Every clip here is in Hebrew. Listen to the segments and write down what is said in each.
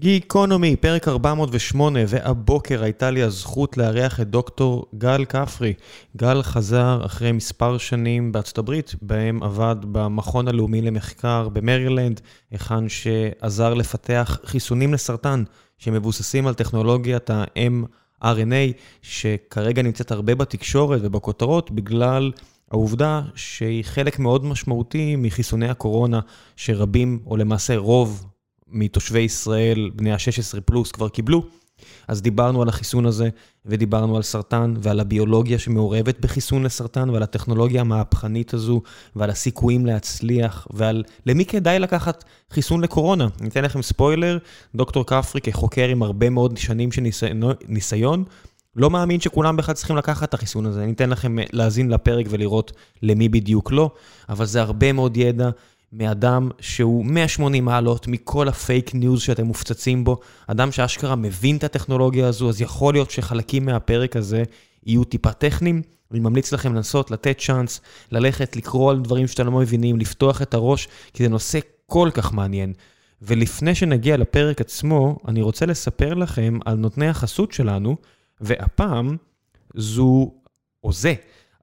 גיקונומי, פרק 408, והבוקר הייתה לי הזכות לארח את דוקטור גל כפרי. גל חזר אחרי מספר שנים בארצות הברית, בהם עבד במכון הלאומי למחקר במרילנד, היכן שעזר לפתח חיסונים לסרטן, שמבוססים על טכנולוגיית ה-mRNA, שכרגע נמצאת הרבה בתקשורת ובכותרות, בגלל העובדה שהיא חלק מאוד משמעותי מחיסוני הקורונה, שרבים, או למעשה רוב, מתושבי ישראל, בני ה-16 פלוס, כבר קיבלו. אז דיברנו על החיסון הזה, ודיברנו על סרטן, ועל הביולוגיה שמעורבת בחיסון לסרטן, ועל הטכנולוגיה המהפכנית הזו, ועל הסיכויים להצליח, ועל למי כדאי לקחת חיסון לקורונה. אני אתן לכם ספוילר, דוקטור כפרי, כחוקר עם הרבה מאוד שנים של ניסיון, לא מאמין שכולם בכלל צריכים לקחת את החיסון הזה. אני אתן לכם להאזין לפרק ולראות למי בדיוק לא, אבל זה הרבה מאוד ידע. מאדם שהוא 180 מעלות מכל ה fake news שאתם מופצצים בו, אדם שאשכרה מבין את הטכנולוגיה הזו, אז יכול להיות שחלקים מהפרק הזה יהיו טיפה טכניים. אני ממליץ לכם לנסות לתת צ'אנס, ללכת, לקרוא על דברים שאתם לא מבינים, לפתוח את הראש, כי זה נושא כל כך מעניין. ולפני שנגיע לפרק עצמו, אני רוצה לספר לכם על נותני החסות שלנו, והפעם זו, או זה,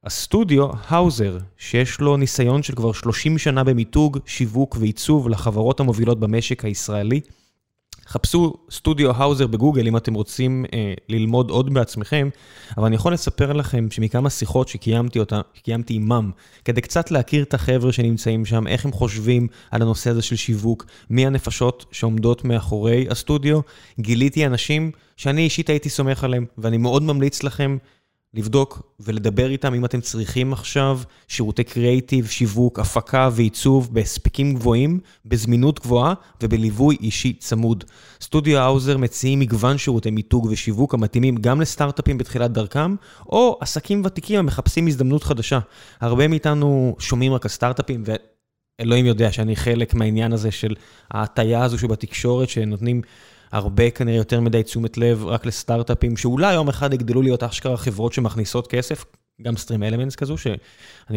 הסטודיו האוזר, שיש לו ניסיון של כבר 30 שנה במיתוג, שיווק ועיצוב לחברות המובילות במשק הישראלי. חפשו סטודיו האוזר בגוגל אם אתם רוצים אה, ללמוד עוד בעצמכם, אבל אני יכול לספר לכם שמכמה שיחות שקיימתי אותה, שקיימתי עימם, כדי קצת להכיר את החבר'ה שנמצאים שם, איך הם חושבים על הנושא הזה של שיווק, מי הנפשות שעומדות מאחורי הסטודיו, גיליתי אנשים שאני אישית הייתי סומך עליהם, ואני מאוד ממליץ לכם לבדוק ולדבר איתם אם אתם צריכים עכשיו שירותי קריאיטיב, שיווק, הפקה ועיצוב בהספקים גבוהים, בזמינות גבוהה ובליווי אישי צמוד. סטודיו האוזר מציעים מגוון שירותי מיתוג ושיווק המתאימים גם לסטארט-אפים בתחילת דרכם, או עסקים ותיקים המחפשים הזדמנות חדשה. הרבה מאיתנו שומעים רק על סטארט-אפים ואלוהים יודע שאני חלק מהעניין הזה של ההטייה הזו שבתקשורת שנותנים... הרבה כנראה יותר מדי תשומת לב רק לסטארט-אפים, שאולי יום אחד יגדלו להיות אשכרה חברות שמכניסות כסף, גם StreamElements כזו, שאני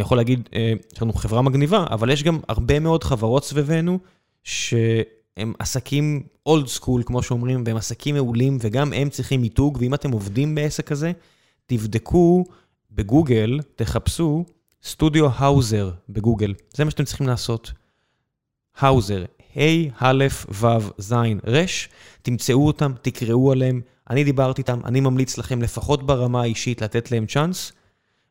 יכול להגיד, אה, יש לנו חברה מגניבה, אבל יש גם הרבה מאוד חברות סביבנו, שהם עסקים old school, כמו שאומרים, והם עסקים מעולים, וגם הם צריכים מיתוג, ואם אתם עובדים בעסק כזה, תבדקו בגוגל, תחפשו סטודיו האוזר בגוגל, זה מה שאתם צריכים לעשות. האוזר, ה', א', ו', ז', ר', תמצאו אותם, תקראו עליהם, אני דיברתי איתם, אני ממליץ לכם לפחות ברמה האישית לתת להם צ'אנס,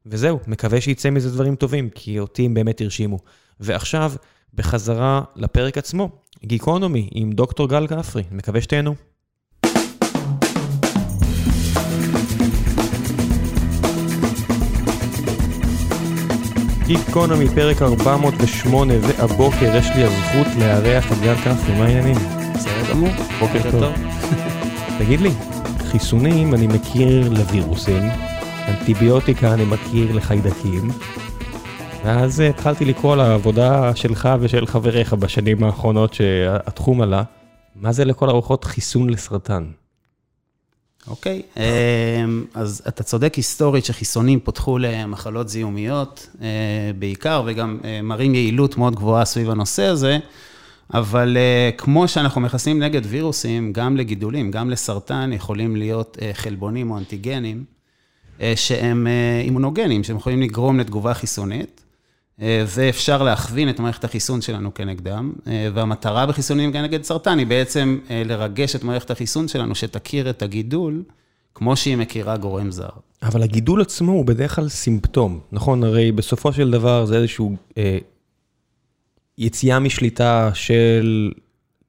וזהו, מקווה שיצא מזה דברים טובים, כי אותי הם באמת הרשימו. ועכשיו, בחזרה לפרק עצמו, גיקונומי עם דוקטור גל כפרי, מקווה שתהנו. גיקונומי, פרק 408, והבוקר יש לי הזכות לארח את גל כפרי, מה העניינים? בסדר גמור, בוקר טוב. תגיד לי, חיסונים אני מכיר לווירוסים, אנטיביוטיקה אני מכיר לחיידקים, ואז התחלתי לקרוא על העבודה שלך ושל חבריך בשנים האחרונות שהתחום עלה. מה זה לכל הרוחות חיסון לסרטן? אוקיי, אמ, אז אתה צודק היסטורית שחיסונים פותחו למחלות זיהומיות אה, בעיקר, וגם אה, מראים יעילות מאוד גבוהה סביב הנושא הזה, אבל אה, כמו שאנחנו מכסים נגד וירוסים, גם לגידולים, גם לסרטן, יכולים להיות חלבונים או אנטיגנים, שהם אימונוגנים, שהם יכולים לגרום לתגובה חיסונית. ואפשר להכווין את מערכת החיסון שלנו כנגדם, והמטרה בחיסונים כנגד סרטן היא בעצם לרגש את מערכת החיסון שלנו, שתכיר את הגידול, כמו שהיא מכירה גורם זר. אבל הגידול עצמו הוא בדרך כלל סימפטום, נכון? הרי בסופו של דבר זה איזשהו אה, יציאה משליטה של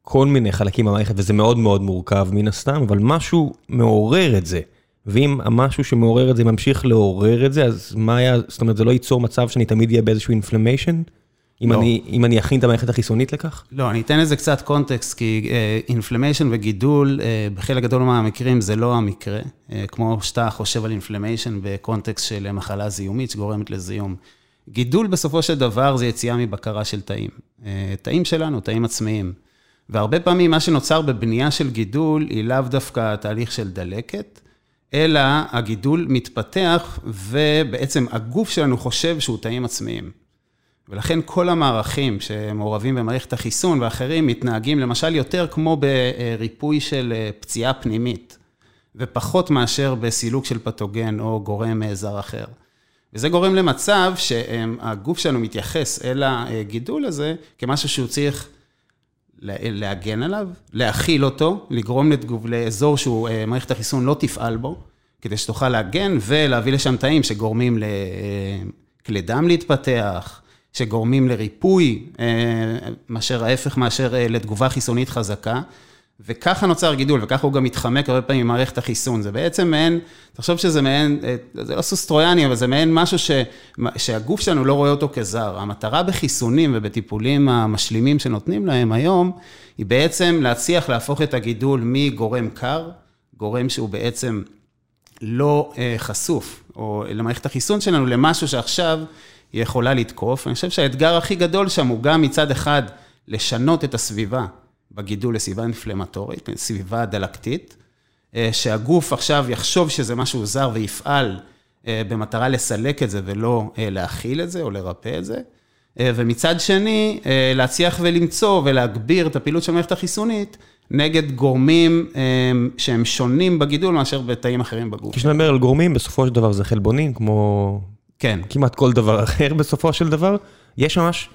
כל מיני חלקים במערכת, וזה מאוד מאוד מורכב מן הסתם, אבל משהו מעורר את זה. ואם המשהו שמעורר את זה ממשיך לעורר את זה, אז מה היה, זאת אומרת, זה לא ייצור מצב שאני תמיד אהיה באיזשהו inflammation? אם, לא. אני, אם אני אכין את המערכת החיסונית לכך? לא, אני אתן לזה קצת קונטקסט, כי inflammation uh, וגידול, uh, בחלק גדול מהמקרים זה לא המקרה, uh, כמו שאתה חושב על inflammation בקונטקסט של מחלה זיהומית שגורמת לזיהום. גידול בסופו של דבר זה יציאה מבקרה של תאים. Uh, תאים שלנו, תאים עצמאיים. והרבה פעמים מה שנוצר בבנייה של גידול היא לאו דווקא תהליך של דלקת, אלא הגידול מתפתח, ובעצם הגוף שלנו חושב שהוא תאים עצמיים. ולכן כל המערכים שמעורבים במערכת החיסון ואחרים מתנהגים למשל יותר כמו בריפוי של פציעה פנימית, ופחות מאשר בסילוק של פתוגן או גורם זר אחר. וזה גורם למצב שהגוף שלנו מתייחס אל הגידול הזה כמשהו שהוא צריך להגן עליו, להכיל אותו, לגרום לתגוב, לאזור שמערכת החיסון לא תפעל בו, כדי שתוכל להגן ולהביא לשם תאים שגורמים לכלי דם להתפתח, שגורמים לריפוי, מאשר ההפך מאשר לתגובה חיסונית חזקה. וככה נוצר גידול, וככה הוא גם מתחמק הרבה פעמים ממערכת החיסון. זה בעצם מעין, תחשוב שזה מעין, זה לא סוס טרויאני, אבל זה מעין משהו ש, שהגוף שלנו לא רואה אותו כזר. המטרה בחיסונים ובטיפולים המשלימים שנותנים להם היום, היא בעצם להצליח להפוך את הגידול מגורם קר, גורם שהוא בעצם לא חשוף, או למערכת החיסון שלנו, למשהו שעכשיו היא יכולה לתקוף. אני חושב שהאתגר הכי גדול שם הוא גם מצד אחד לשנות את הסביבה. בגידול לסביבה אינפלמטורית, סביבה דלקתית, שהגוף עכשיו יחשוב שזה משהו זר ויפעל במטרה לסלק את זה ולא להכיל את זה או לרפא את זה. ומצד שני, להצליח ולמצוא ולהגביר את הפעילות של המערכת החיסונית נגד גורמים שהם שונים בגידול מאשר בתאים אחרים בגוף. כשאתה מדבר על גורמים, בסופו של דבר זה חלבונים, כמו... כן. כמעט כל דבר אחר בסופו של דבר. יש ממש,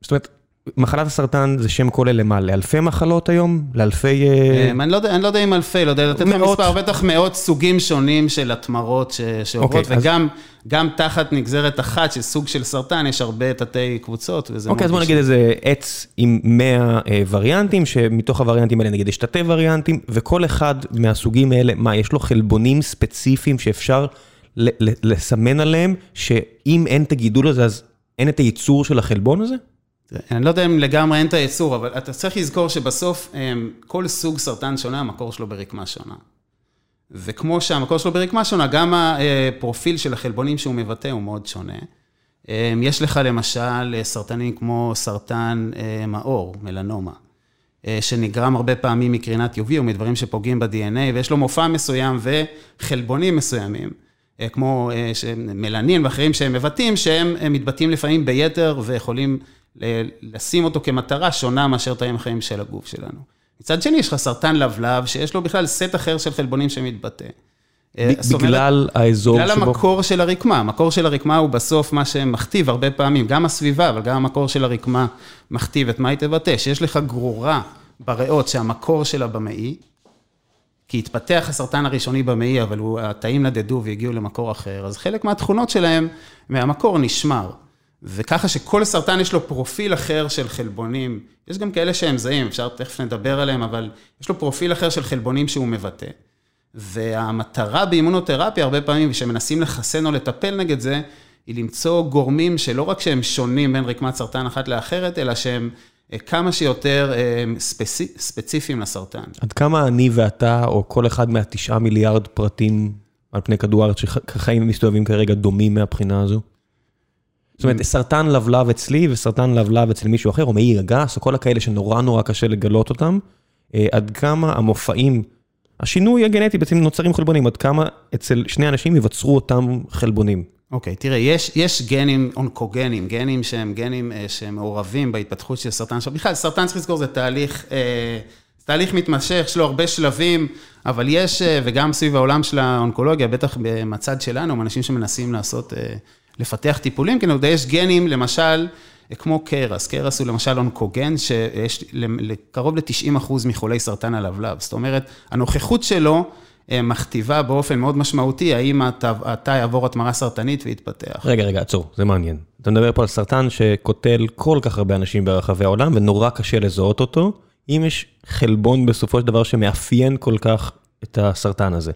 זאת אומרת... מחלת הסרטן זה שם כולל למה? לאלפי מחלות היום? לאלפי... אני לא יודע אם אלפי, לא יודע לתת לך מספר, בטח מאות סוגים שונים של התמרות שעוברות, וגם תחת נגזרת אחת של סוג של סרטן, יש הרבה תתי קבוצות, וזה. אוקיי, אז בוא נגיד איזה עץ עם 100 וריאנטים, שמתוך הווריאנטים האלה נגיד יש תתי וריאנטים, וכל אחד מהסוגים האלה, מה, יש לו חלבונים ספציפיים שאפשר לסמן עליהם, שאם אין את הגידול הזה, אז אין את הייצור של החלבון הזה? אני לא יודע אם לגמרי אין את היצור, אבל אתה צריך לזכור שבסוף כל סוג סרטן שונה, המקור שלו ברקמה שונה. וכמו שהמקור שלו ברקמה שונה, גם הפרופיל של החלבונים שהוא מבטא הוא מאוד שונה. יש לך למשל סרטנים כמו סרטן מעור, מלנומה, שנגרם הרבה פעמים מקרינת UV או מדברים שפוגעים ב-DNA, ויש לו מופע מסוים וחלבונים מסוימים, כמו מלנין ואחרים שהם מבטאים, שהם מתבטאים לפעמים ביתר ויכולים... לשים אותו כמטרה שונה מאשר תאים החיים של הגוף שלנו. מצד שני, יש לך סרטן לבלב, שיש לו בכלל סט אחר של חלבונים שמתבטא. בגלל האזור שבו... בגלל המקור של הרקמה. המקור של הרקמה הוא בסוף מה שמכתיב הרבה פעמים, גם הסביבה, אבל גם המקור של הרקמה מכתיב את מה היא תבטא. שיש לך גרורה בריאות שהמקור שלה במעי, כי התפתח הסרטן הראשוני במעי, אבל התאים נדדו והגיעו למקור אחר, אז חלק מהתכונות שלהם, מהמקור נשמר. וככה שכל סרטן יש לו פרופיל אחר של חלבונים, יש גם כאלה שהם זהים, אפשר תכף נדבר עליהם, אבל יש לו פרופיל אחר של חלבונים שהוא מבטא. והמטרה באימונותרפיה, הרבה פעמים, כשמנסים לחסן או לטפל נגד זה, היא למצוא גורמים שלא רק שהם שונים בין רקמת סרטן אחת לאחרת, אלא שהם כמה שיותר ספצי, ספציפיים לסרטן. עד כמה אני ואתה, או כל אחד מהתשעה מיליארד פרטים על פני כדור הארץ שחיים ומסתובבים כרגע, דומים מהבחינה הזו? זאת אומרת, סרטן לבלב אצלי וסרטן לבלב אצל מישהו אחר, או מעי הגס, או כל הכאלה שנורא נורא קשה לגלות אותם, עד כמה המופעים, השינוי הגנטי בעצם נוצרים חלבונים, עד כמה אצל שני אנשים ייווצרו אותם חלבונים. אוקיי, תראה, יש, יש גנים אונקוגנים, גנים שהם גנים שהם מעורבים בהתפתחות של סרטן. עכשיו, בכלל, סרטן צריך לזכור, זה תהליך, תהליך מתמשך, יש לו הרבה שלבים, אבל יש, וגם סביב העולם של האונקולוגיה, בטח במצד שלנו, אנשים שמנסים לעשות... לפתח טיפולים, כי יש גנים, למשל, כמו קרס, קרס הוא למשל אונקוגן, שיש קרוב ל-90% מחולי סרטן הלבלב. זאת אומרת, הנוכחות שלו מכתיבה באופן מאוד משמעותי, האם התא יעבור התמרה סרטנית ויתפתח. רגע, רגע, עצור, זה מעניין. אתה מדבר פה על סרטן שקוטל כל כך הרבה אנשים ברחבי העולם, ונורא קשה לזהות אותו, אם יש חלבון בסופו של דבר שמאפיין כל כך את הסרטן הזה.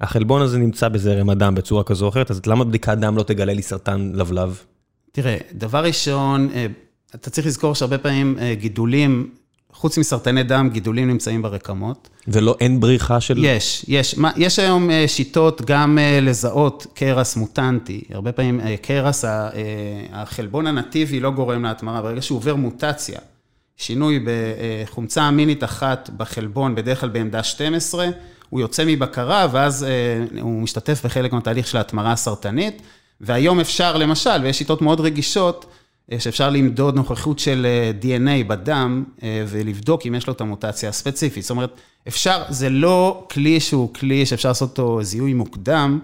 החלבון הזה נמצא בזרם הדם בצורה כזו או אחרת, אז למה בדיקת דם לא תגלה לי סרטן לבלב? תראה, דבר ראשון, אתה צריך לזכור שהרבה פעמים גידולים, חוץ מסרטני דם, גידולים נמצאים ברקמות. ולא, אין בריחה של... יש, יש. יש היום שיטות גם לזהות קרס מוטנטי. הרבה פעמים קרס, החלבון הנטיבי לא גורם להתמרה, ברגע שהוא עובר מוטציה, שינוי בחומצה אמינית אחת בחלבון, בדרך כלל בעמדה 12, הוא יוצא מבקרה, ואז הוא משתתף בחלק מהתהליך של ההתמרה הסרטנית. והיום אפשר, למשל, ויש שיטות מאוד רגישות, שאפשר למדוד נוכחות של DNA בדם ולבדוק אם יש לו את המוטציה הספציפית. זאת אומרת, אפשר, זה לא כלי שהוא כלי שאפשר לעשות אותו זיהוי מוקדם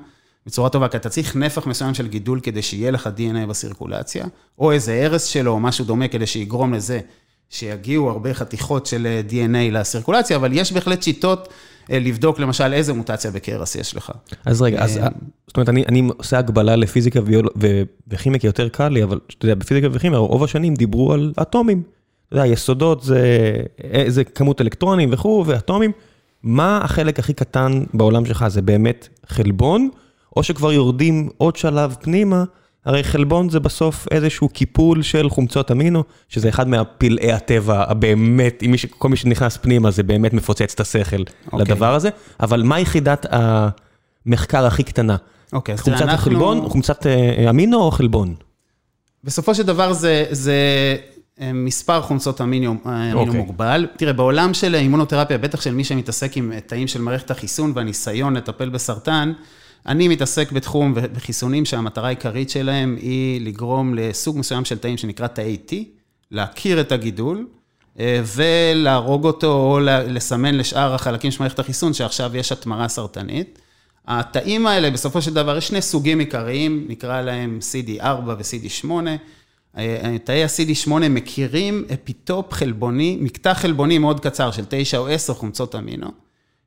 בצורה טובה, כי אתה צריך נפח מסוים של גידול כדי שיהיה לך DNA בסירקולציה, או איזה הרס שלו או משהו דומה כדי שיגרום לזה שיגיעו הרבה חתיכות של DNA לסירקולציה, אבל יש בהחלט שיטות לבדוק למשל איזה מוטציה בקרס יש לך. אז רגע, אז זאת אומרת, אני אני עושה הגבלה לפיזיקה וכימיה, כי יותר קל לי, אבל אתה יודע, בפיזיקה וכימיה, רוב השנים דיברו על אטומים. אתה יודע, יסודות זה זה כמות אלקטרונים וכו', ואטומים. מה החלק הכי קטן בעולם שלך? זה באמת חלבון, או שכבר יורדים עוד שלב פנימה? הרי חלבון זה בסוף איזשהו קיפול של חומצות אמינו, שזה אחד מהפלאי הטבע הבאמת, כל מי שנכנס פנימה זה באמת מפוצץ את השכל okay. לדבר הזה, אבל מה יחידת המחקר הכי קטנה? אוקיי, okay, חומצת אנחנו... החלבון, חומצת אמינו או חלבון? בסופו של דבר זה, זה מספר חומצות אמינו, אמינו okay. אוקיי. מוגבל. תראה, בעולם של אימונותרפיה, בטח של מי שמתעסק עם תאים של מערכת החיסון והניסיון לטפל בסרטן, אני מתעסק בתחום בחיסונים שהמטרה העיקרית שלהם היא לגרום לסוג מסוים של תאים שנקרא תאי T, להכיר את הגידול אה, ולהרוג אותו או לסמן לשאר החלקים של מערכת החיסון שעכשיו יש התמרה סרטנית. התאים האלה, בסופו של דבר, יש שני סוגים עיקריים, נקרא להם CD4 ו-CD8. אה, תאי ה-CD8 מכירים אפיטופ חלבוני, מקטע חלבוני מאוד קצר של 9 או 10 חומצות אמינו.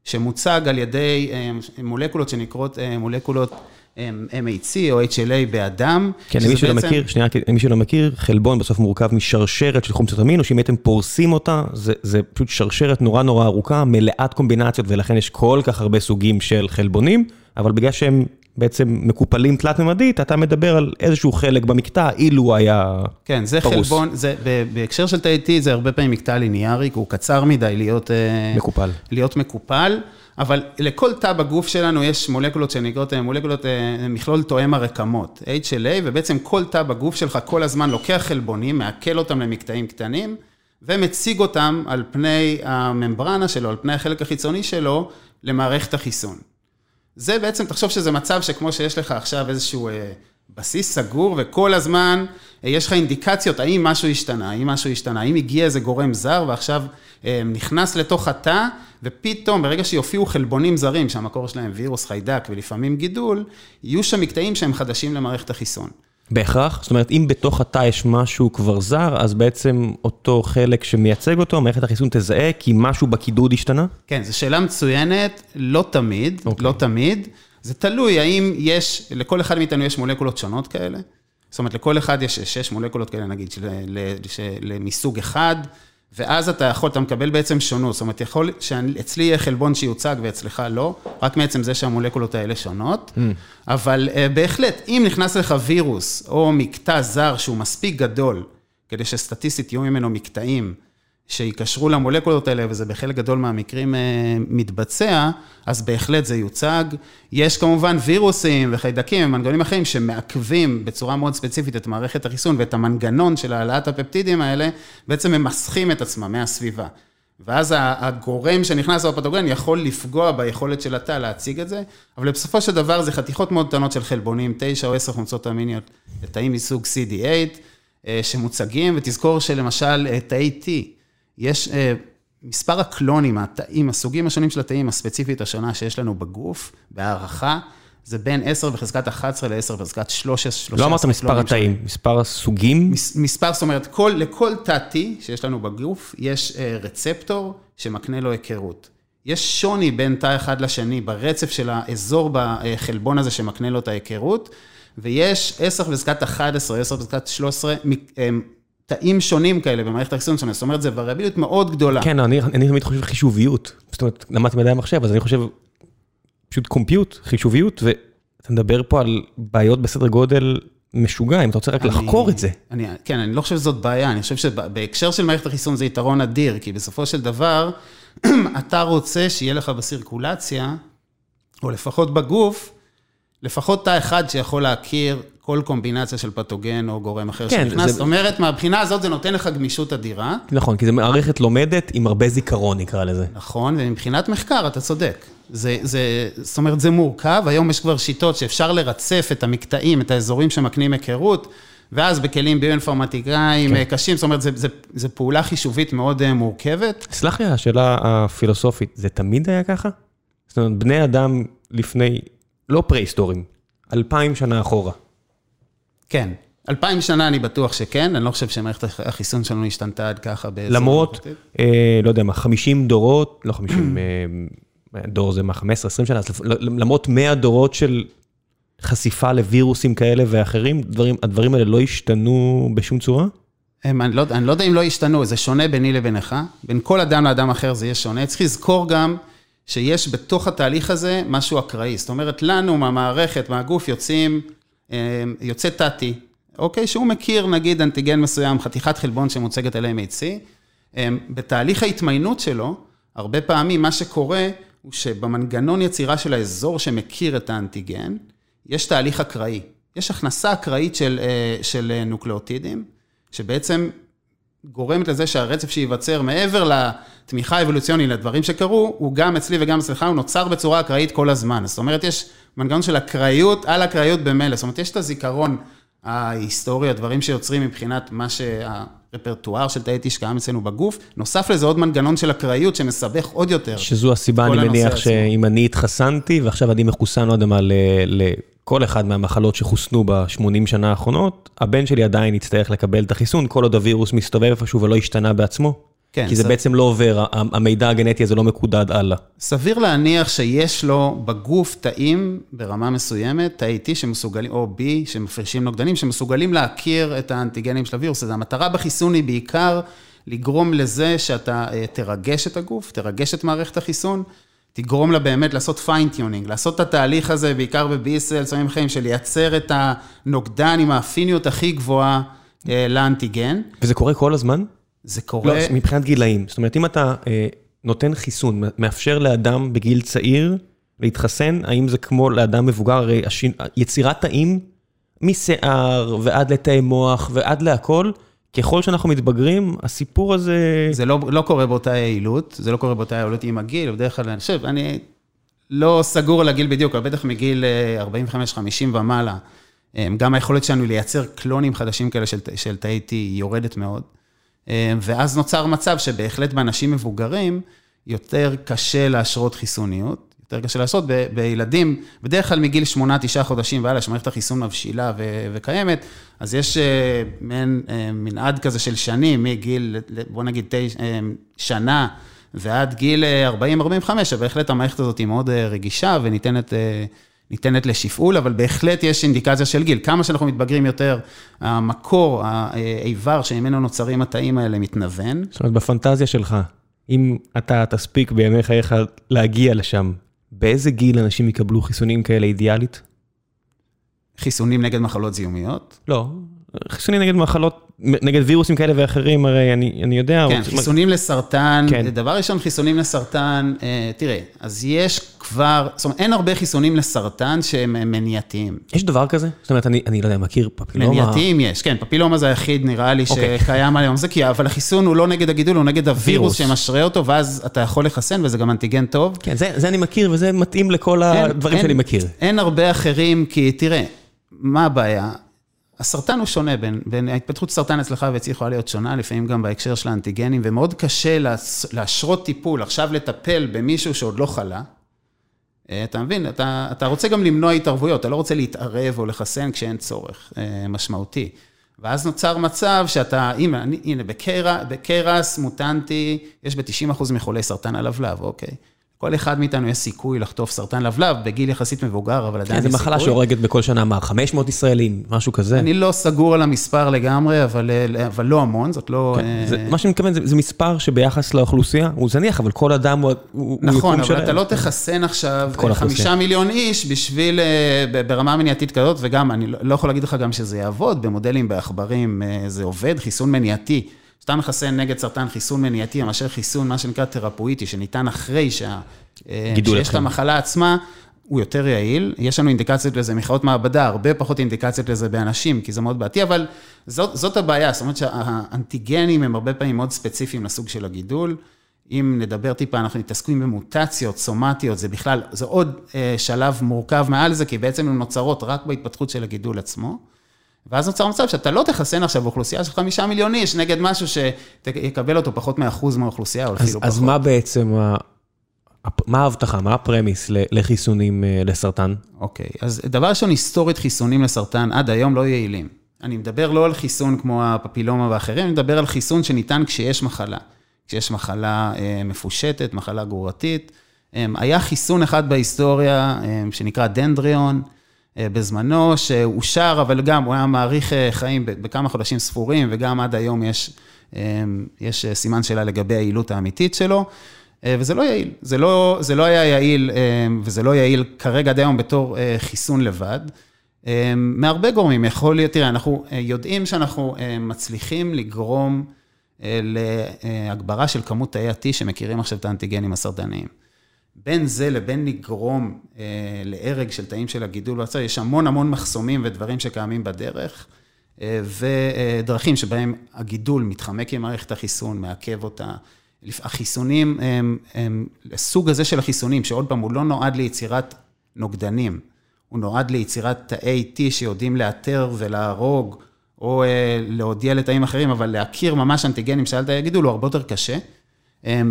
שמוצג על ידי אה, מולקולות שנקראות אה, מולקולות אה, MHC או HLA באדם. כן, למי שלא בעצם... מכיר, שנייה, למי שלא מכיר, חלבון בסוף מורכב משרשרת של חומצות אמינו, שאם הייתם פורסים אותה, זה, זה פשוט שרשרת נורא נורא ארוכה, מלאת קומבינציות, ולכן יש כל כך הרבה סוגים של חלבונים, אבל בגלל שהם בעצם מקופלים תלת-ממדית, אתה מדבר על איזשהו חלק במקטע, אילו היה פרוס. כן, זה פרוס. חלבון, זה, בהקשר של תאי T זה הרבה פעמים מקטע ליניארי, הוא קצר מדי להיות... אה, מקופל. להיות מקופל, אבל לכל תא בגוף שלנו יש מולקולות שנקראות אה, מולקולות, אה, מכלול תואם הרקמות, HLA, ובעצם כל תא בגוף שלך כל הזמן לוקח חלבונים, מעכל אותם למקטעים קטנים, ומציג אותם על פני הממברנה שלו, על פני החלק החיצוני שלו, למערכת החיסון. זה בעצם, תחשוב שזה מצב שכמו שיש לך עכשיו איזשהו אה, בסיס סגור, וכל הזמן אה, יש לך אינדיקציות, האם משהו השתנה, האם משהו השתנה, האם הגיע איזה גורם זר ועכשיו אה, נכנס לתוך התא, ופתאום ברגע שיופיעו חלבונים זרים, שהמקור שלהם וירוס, חיידק ולפעמים גידול, יהיו שם מקטעים שהם חדשים למערכת החיסון. בהכרח? זאת אומרת, אם בתוך התא יש משהו כבר זר, אז בעצם אותו חלק שמייצג אותו, מערכת החיסון תזהה כי משהו בקידוד השתנה? כן, זו שאלה מצוינת, לא תמיד, okay. אוקיי. לא תמיד. זה תלוי האם יש, לכל אחד מאיתנו יש מולקולות שונות כאלה. זאת אומרת, לכל אחד יש שש מולקולות כאלה, נגיד, של, של, מסוג אחד. ואז אתה יכול, אתה מקבל בעצם שונות, זאת אומרת, יכול, שאצלי יהיה חלבון שיוצג ואצלך לא, רק מעצם זה שהמולקולות האלה שונות, mm. אבל uh, בהחלט, אם נכנס לך וירוס או מקטע זר שהוא מספיק גדול, כדי שסטטיסטית יהיו ממנו מקטעים שיקשרו למולקולות האלה, וזה בחלק גדול מהמקרים אה, מתבצע, אז בהחלט זה יוצג. יש כמובן וירוסים וחיידקים ומנגנונים אחרים שמעכבים בצורה מאוד ספציפית את מערכת החיסון ואת המנגנון של העלאת הפפטידים האלה, בעצם ממסכים את עצמם מהסביבה. ואז הגורם שנכנס בפתוגן יכול לפגוע ביכולת של התא להציג את זה, אבל בסופו של דבר זה חתיכות מאוד קטנות של חלבונים, 9 או 10 חומצות אמיניות, תאים מסוג CD8, אה, שמוצגים, ותזכור שלמשל תאי T, יש אה, מספר הקלונים, התאים, הסוגים השונים של התאים, הספציפית השונה שיש לנו בגוף, בהערכה, זה בין 10 בחזקת 11 ל-10 בחזקת 13. לא אמרת מספר התאים, מספר הסוגים? מס, מספר, זאת אומרת, כל, לכל תא-T שיש לנו בגוף, יש אה, רצפטור שמקנה לו היכרות. יש שוני בין תא אחד לשני ברצף של האזור בחלבון הזה שמקנה לו את ההיכרות, ויש 10 בחזקת 11, 10 בחזקת 13 תאים שונים כאלה במערכת החיסון שלנו, זאת אומרת, זו וריאביליות מאוד גדולה. כן, אני אני תמיד חושב חישוביות. זאת אומרת, למדתי מדעי המחשב, אז אני חושב פשוט קומפיוט, חישוביות, ואתה מדבר פה על בעיות בסדר גודל משוגע, אם אתה רוצה רק אני, לחקור את זה. אני, כן, אני לא חושב שזאת בעיה, אני חושב שבהקשר של מערכת החיסון זה יתרון אדיר, כי בסופו של דבר, אתה רוצה שיהיה לך בסירקולציה, או לפחות בגוף, לפחות תא אחד שיכול להכיר כל קומבינציה של פתוגן או גורם אחר כן, שנכנס. זה... זאת אומרת, מהבחינה הזאת זה נותן לך גמישות אדירה. נכון, כי זו מערכת לומדת עם הרבה זיכרון, נקרא לזה. נכון, ומבחינת מחקר, אתה צודק. זה, זה, זאת אומרת, זה מורכב, היום יש כבר שיטות שאפשר לרצף את המקטעים, את האזורים שמקנים היכרות, ואז בכלים ביואינפורמטיקאים כן. קשים, זאת אומרת, זו פעולה חישובית מאוד מורכבת. סלח לי, השאלה הפילוסופית, זה תמיד היה ככה? זאת אומרת, בני אדם לפני, לא פרה-היסטוריים, אלפיים שנה אחורה. כן. אלפיים שנה אני בטוח שכן, אני לא חושב שמערכת החיסון שלנו השתנתה עד ככה באזור... למרות, אה, לא יודע מה, 50 דורות, לא 50, אה, דור זה מה, 15-20 שנה, אז למרות 100 דורות של חשיפה לווירוסים כאלה ואחרים, דברים, הדברים האלה לא השתנו בשום צורה? הם, אני, לא, אני לא יודע אם לא השתנו, זה שונה ביני לבינך, בין כל אדם לאדם אחר זה יהיה שונה. צריך לזכור גם שיש בתוך התהליך הזה משהו אקראי. זאת אומרת, לנו מהמערכת, מהגוף, יוצאים, יוצא תתי, אוקיי? שהוא מכיר נגיד אנטיגן מסוים, חתיכת חלבון שמוצגת על MHC. בתהליך ההתמיינות שלו, הרבה פעמים מה שקורה הוא שבמנגנון יצירה של האזור שמכיר את האנטיגן, יש תהליך אקראי. יש הכנסה אקראית של, אה, של נוקלאוטידים, שבעצם גורמת לזה שהרצף שייווצר מעבר לתמיכה האבולוציונית לדברים שקרו, הוא גם אצלי וגם אצלך, הוא נוצר בצורה אקראית כל הזמן. זאת אומרת, יש מנגנון של אקראיות על אקראיות במילא. זאת אומרת, יש את הזיכרון ההיסטורי, הדברים שיוצרים מבחינת מה שהרפרטואר של תאי שקיים אצלנו בגוף, נוסף לזה עוד מנגנון של אקראיות שמסבך עוד יותר. שזו הסיבה, אני מניח, שאם אני התחסנתי ועכשיו אני מחוסן, לא יודע מה, לכל אחד מהמחלות שחוסנו ב-80 שנה האחרונות, הבן שלי עדיין יצטרך לקבל את החיסון, כל עוד הווירוס מסתובב איפשהו ולא השתנה בעצמו. כן. כי זה ס... בעצם לא עובר, המידע הגנטי הזה לא מקודד הלאה. סביר להניח שיש לו בגוף תאים ברמה מסוימת, תאי T שמסוגלים, או B שמפרישים נוגדנים, שמסוגלים להכיר את האנטיגנים של הווירוס הזה. המטרה בחיסון היא בעיקר לגרום לזה שאתה אה, תרגש את הגוף, תרגש את מערכת החיסון, תגרום לה באמת לעשות fine-tuning, לעשות את התהליך הזה, בעיקר ב-B-Cell, סמים חיים, של לייצר את הנוגדן עם האפיניות הכי גבוהה אה, לאנטיגן. וזה קורה כל הזמן? זה קורה... לא, מבחינת גילאים. זאת אומרת, אם אתה אה, נותן חיסון, מאפשר לאדם בגיל צעיר להתחסן, האם זה כמו לאדם מבוגר? הרי השין... יצירת תאים משיער ועד לתאי מוח ועד להכל, ככל שאנחנו מתבגרים, הסיפור הזה... זה לא, לא קורה באותה יעילות, זה לא קורה באותה יעילות עם הגיל, בדרך כלל, אני חושב, אני לא סגור על הגיל בדיוק, אבל בטח מגיל 45-50 אה, ומעלה. אה, גם היכולת שלנו לייצר קלונים חדשים כאלה של, של תאי T יורדת מאוד. אה, ואז נוצר מצב שבהחלט באנשים מבוגרים, יותר קשה להשרות חיסוניות, יותר קשה לעשות ב- בילדים, בדרך כלל מגיל 8-9 חודשים והלאה, שמערכת החיסון מבשילה ו- וקיימת, אז יש אה, מעין אה, מנעד כזה של שנים, מגיל, בוא נגיד, תש, שנה ועד גיל 40-45, שבהחלט המערכת הזאת היא מאוד רגישה וניתנת... ניתנת לשפעול, אבל בהחלט יש אינדיקציה של גיל. כמה שאנחנו מתבגרים יותר, המקור, האיבר שממנו נוצרים התאים האלה מתנוון. זאת אומרת, בפנטזיה שלך, אם אתה תספיק בימי חייך להגיע לשם, באיזה גיל אנשים יקבלו חיסונים כאלה אידיאלית? חיסונים נגד מחלות זיהומיות? לא, חיסונים נגד מחלות נגד וירוסים כאלה ואחרים, הרי אני, אני יודע... כן, חיסונים לסרטן, כן. דבר ראשון, חיסונים לסרטן, אה, תראה, אז יש כבר, זאת אומרת, אין הרבה חיסונים לסרטן שהם מניעתיים. יש דבר כזה? זאת אומרת, אני, אני לא יודע, מכיר פפילומה? מניעתיים יש, כן, פפילומה זה היחיד, נראה לי, אוקיי. שקיים היום, זה כי, אבל החיסון הוא לא נגד הגידול, הוא נגד הווירוס שמשרה אותו, ואז אתה יכול לחסן, וזה גם אנטיגן טוב. כן, זה, זה אני מכיר, וזה מתאים לכל אין, הדברים אין, שאני מכיר. אין הרבה אחרים, כי תראה, מה הבעיה? הסרטן הוא שונה, בין, בין ההתפתחות סרטן אצלך ואצלי יכולה להיות שונה, לפעמים גם בהקשר של האנטיגנים, ומאוד קשה להשרות טיפול, עכשיו לטפל במישהו שעוד לא חלה. אה, אתה מבין, אתה, אתה רוצה גם למנוע התערבויות, אתה לא רוצה להתערב או לחסן כשאין צורך אה, משמעותי. ואז נוצר מצב שאתה, הנה, הנה בקרס מוטנטי, יש ב-90% מחולי סרטן הלבלב, אוקיי? כל אחד מאיתנו יש סיכוי לחטוף סרטן לבלב בגיל יחסית מבוגר, אבל עדיין יש סיכוי. זו מחלה שהורגת בכל שנה, מה, 500 ישראלים, משהו כזה? אני לא סגור על המספר לגמרי, אבל, אבל לא המון, זאת לא... כן, זה, מה שאני מתכוון, זה, זה מספר שביחס לאוכלוסייה, הוא זניח, אבל כל אדם הוא, הוא נכון, אבל אתה לא תחסן עכשיו חמישה מיליון איש בשביל, אה, ברמה מניעתית כזאת, וגם, אני לא, לא יכול להגיד לך גם שזה יעבוד, במודלים בעכברים אה, זה עובד, חיסון מניעתי. סתם מחסן נגד סרטן חיסון מניעתי, מאשר חיסון, מה שנקרא תרפואיטי, שניתן אחרי שה... אה, שיש את המחלה עצמה, הוא יותר יעיל. יש לנו אינדיקציות לזה מחיות מעבדה, הרבה פחות אינדיקציות לזה באנשים, כי זה מאוד בעייתי, אבל זאת, זאת הבעיה, זאת אומרת שהאנטיגנים הם הרבה פעמים מאוד ספציפיים לסוג של הגידול. אם נדבר טיפה, אנחנו מתעסקים במוטציות, סומטיות, זה בכלל, זה עוד אה, שלב מורכב מעל זה, כי בעצם הן נוצרות רק בהתפתחות של הגידול עצמו. ואז נוצר מצב שאתה לא תחסן עכשיו אוכלוסייה של חמישה מיליון איש נגד משהו שיקבל אותו פחות מאחוז מהאוכלוסייה, או אפילו פחות. אז מה בעצם, מה ההבטחה, מה הפרמיס לחיסונים לסרטן? אוקיי, אז דבר ראשון, היסטורית חיסונים לסרטן עד היום לא יעילים. אני מדבר לא על חיסון כמו הפפילומה ואחרים, אני מדבר על חיסון שניתן כשיש מחלה. כשיש מחלה מפושטת, מחלה גרורתית. היה חיסון אחד בהיסטוריה שנקרא דנדריון. בזמנו, שאושר, אבל גם הוא היה מאריך חיים בכמה חודשים ספורים, וגם עד היום יש, יש סימן שאלה לגבי היעילות האמיתית שלו, וזה לא יעיל. זה לא, זה לא היה יעיל, וזה לא יעיל כרגע עד היום בתור חיסון לבד. מהרבה גורמים, יכול להיות, תראה, אנחנו יודעים שאנחנו מצליחים לגרום להגברה של כמות תאי ה-T שמכירים עכשיו את האנטיגנים הסרטניים. בין זה לבין לגרום אה, להרג של תאים של הגידול בצד, יש המון המון מחסומים ודברים שקיימים בדרך, אה, ודרכים שבהם הגידול מתחמק עם מערכת החיסון, מעכב אותה. החיסונים, הם, הם, הסוג הזה של החיסונים, שעוד פעם, הוא לא נועד ליצירת נוגדנים, הוא נועד ליצירת תאי T שיודעים לאתר ולהרוג, או אה, להודיע לתאים אחרים, אבל להכיר ממש אנטיגנים של תאי הגידול הוא הרבה יותר קשה.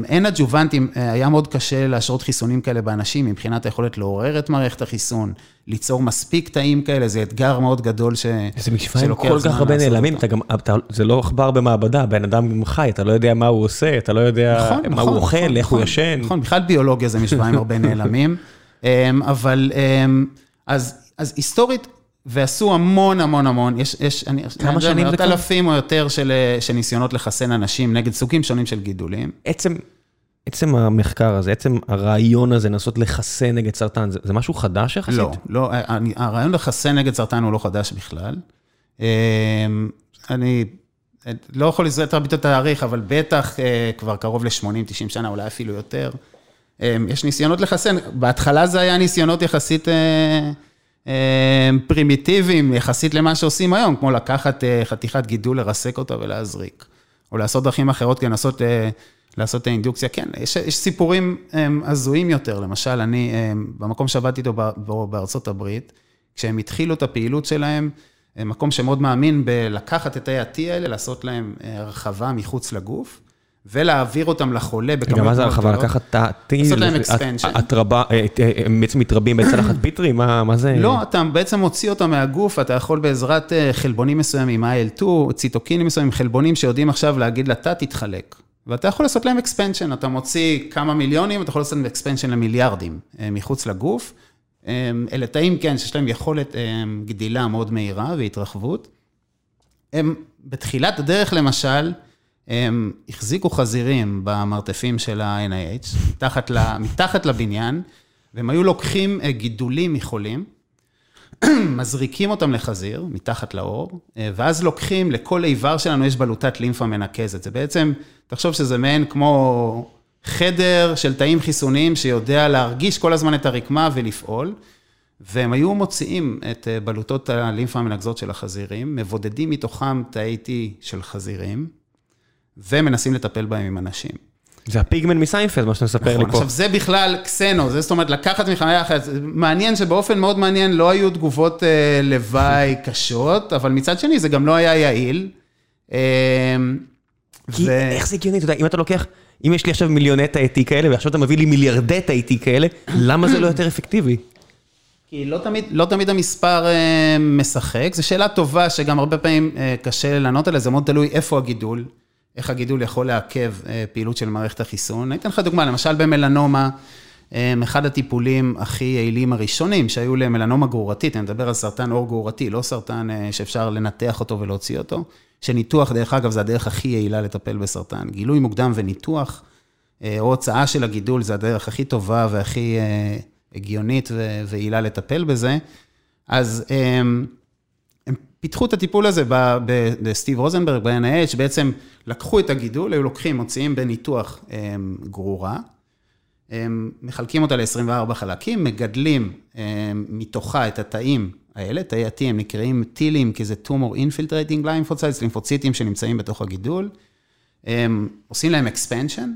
אין אג'וונטים, אה, היה מאוד קשה להשרות חיסונים כאלה באנשים, מבחינת היכולת לעורר את מערכת החיסון, ליצור מספיק תאים כאלה, זה אתגר מאוד גדול ש... זה משוואה עם כל כך הרבה נעלמים, אתה גם, אתה, זה לא עכבר במעבדה, בן אדם חי, אתה לא יודע מה הוא עושה, אתה לא יודע נכון, מה נכון, הוא אוכל, נכון, איך נכון, הוא ישן. נכון, בכלל ביולוגיה זה משוואה עם הרבה נעלמים, אמ, אבל אמ, אז, אז היסטורית, ועשו המון המון המון, יש, יש, אני, כמה שנים זה כבר? אלפים או יותר של, של ניסיונות לחסן אנשים נגד סוגים שונים של גידולים. עצם, עצם המחקר הזה, עצם הרעיון הזה, לנסות לחסן נגד סרטן, זה, זה משהו חדש יחסית? לא, לא, אני, הרעיון לחסן נגד סרטן הוא לא חדש בכלל. אמ, אני לא יכול לזרוק יותר ביטוי תאריך, אבל בטח אה, כבר קרוב ל-80-90 שנה, אולי אפילו יותר. אמ, יש ניסיונות לחסן, בהתחלה זה היה ניסיונות יחסית... אה, פרימיטיביים יחסית למה שעושים היום, כמו לקחת אה, חתיכת גידול, לרסק אותה ולהזריק, או לעשות דרכים אחרות כדי לנסות אה, לעשות את האינדוקציה. כן, יש, יש סיפורים הזויים יותר, למשל, אני, במקום שעבדתי איתו בארצות הברית, כשהם התחילו את הפעילות שלהם, מקום שמאוד מאמין בלקחת את ה-T האלה, לעשות להם אה, הרחבה מחוץ לגוף. ולהעביר אותם לחולה בכמות. גם מה זה הרחבה? לקחת תעתיל? לעשות להם expansion. התרבה, אה, אה, בעצם מתרבים בצלחת פיטרי? מה זה? לא, אתה בעצם מוציא אותם מהגוף, אתה יכול בעזרת אה, חלבונים מסוימים, IL-2, ציטוקינים מסוימים, חלבונים שיודעים עכשיו להגיד לתא, תתחלק. ואתה יכול לעשות להם אקספנשן, אתה מוציא כמה מיליונים, אתה יכול לעשות להם אקספנשן למיליארדים מחוץ לגוף. אלה תאים, כן, שיש להם יכולת גדילה מאוד מהירה והתרחבות. הם בתחילת הדרך, למשל, הם החזיקו חזירים במרתפים של ה-NIH, מתחת, מתחת לבניין, והם היו לוקחים אה, גידולים מחולים, מזריקים אותם לחזיר, מתחת לאור, אה, ואז לוקחים, לכל איבר שלנו יש בלוטת לימפה מנקזת. זה בעצם, תחשוב שזה מעין כמו חדר של תאים חיסוניים שיודע להרגיש כל הזמן את הרקמה ולפעול. והם היו מוציאים את אה, בלוטות הלימפה המנקזות של החזירים, מבודדים מתוכם תאי T של חזירים, ומנסים לטפל בהם עם אנשים. זה הפיגמן מסיינפלד, מה שאתה מספר לי פה. עכשיו, זה בכלל קסנו, זה זאת אומרת, לקחת מחמיה אחרת. מעניין שבאופן מאוד מעניין לא היו תגובות אה, לוואי קשות, אבל מצד שני, זה גם לא היה יעיל. אה, כי ו... איך זה הגיוני, אתה יודע, אם אתה לוקח, אם יש לי עכשיו מיליוני תאי כאלה, ועכשיו אתה מביא לי מיליארדי תאי כאלה, למה זה לא יותר אפקטיבי? כי לא תמיד, לא תמיד המספר אה, משחק, זו שאלה טובה שגם הרבה פעמים אה, קשה לענות עליה, זה מאוד תלוי איפה הגידול. איך הגידול יכול לעכב אה, פעילות של מערכת החיסון. אני אתן לך דוגמה, למשל במלנומה, אה, אחד הטיפולים הכי יעילים הראשונים שהיו למלנומה גרורתית, אני מדבר על סרטן עור גרורתי, לא סרטן אה, שאפשר לנתח אותו ולהוציא אותו, שניתוח, דרך אגב, זה הדרך הכי יעילה לטפל בסרטן. גילוי מוקדם וניתוח, או הוצאה של הגידול, זה הדרך הכי טובה והכי הגיונית ויעילה לטפל בזה. אז פיתחו את הטיפול הזה בסטיב רוזנברג, ב-NIH, שבעצם לקחו את הגידול, היו לוקחים, מוציאים בניתוח אמ, גרורה, הם מחלקים אותה ל-24 חלקים, מגדלים אמ, מתוכה את התאים האלה, תאי ה-T הם נקראים טילים, כי זה tumor infiltrating lymphocytes, לימפוציטים שנמצאים בתוך הגידול. עושים להם expansion,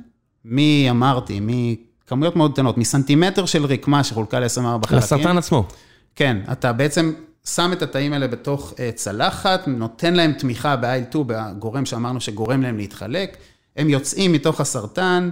מי אמרתי, מכמויות מאוד קטנות, מסנטימטר של רקמה שחולקה ל-24 חלקים. לסרטן עצמו. כן, אתה בעצם שם את התאים האלה בתוך צלחת, נותן להם תמיכה ב-IL-2, בגורם שאמרנו שגורם להם להתחלק, הם יוצאים מתוך הסרטן,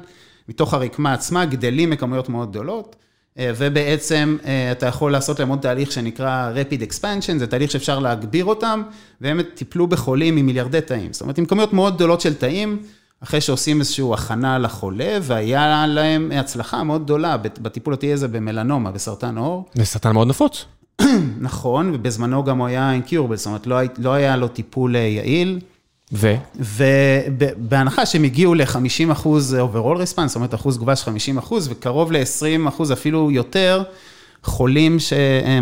מתוך הרקמה עצמה, גדלים בכמויות מאוד גדולות. ובעצם אתה יכול לעשות להם עוד תהליך שנקרא Rapid Expansion, זה תהליך שאפשר להגביר אותם, והם טיפלו בחולים עם מיליארדי תאים. זאת אומרת, עם כמויות מאוד גדולות של תאים, אחרי שעושים איזושהי הכנה לחולה, והיה להם הצלחה מאוד גדולה בטיפול ה-T הזה במלנומה, בסרטן עור. זה סרטן מאוד נפוץ. נכון, ובזמנו גם הוא היה אינקיורבל, זאת אומרת, לא, לא היה לו טיפול יעיל. ו? ובהנחה שהם הגיעו ל-50 אחוז overall response, זאת אומרת, אחוז תגובה של 50 אחוז, וקרוב ל-20 אחוז אפילו יותר, חולים,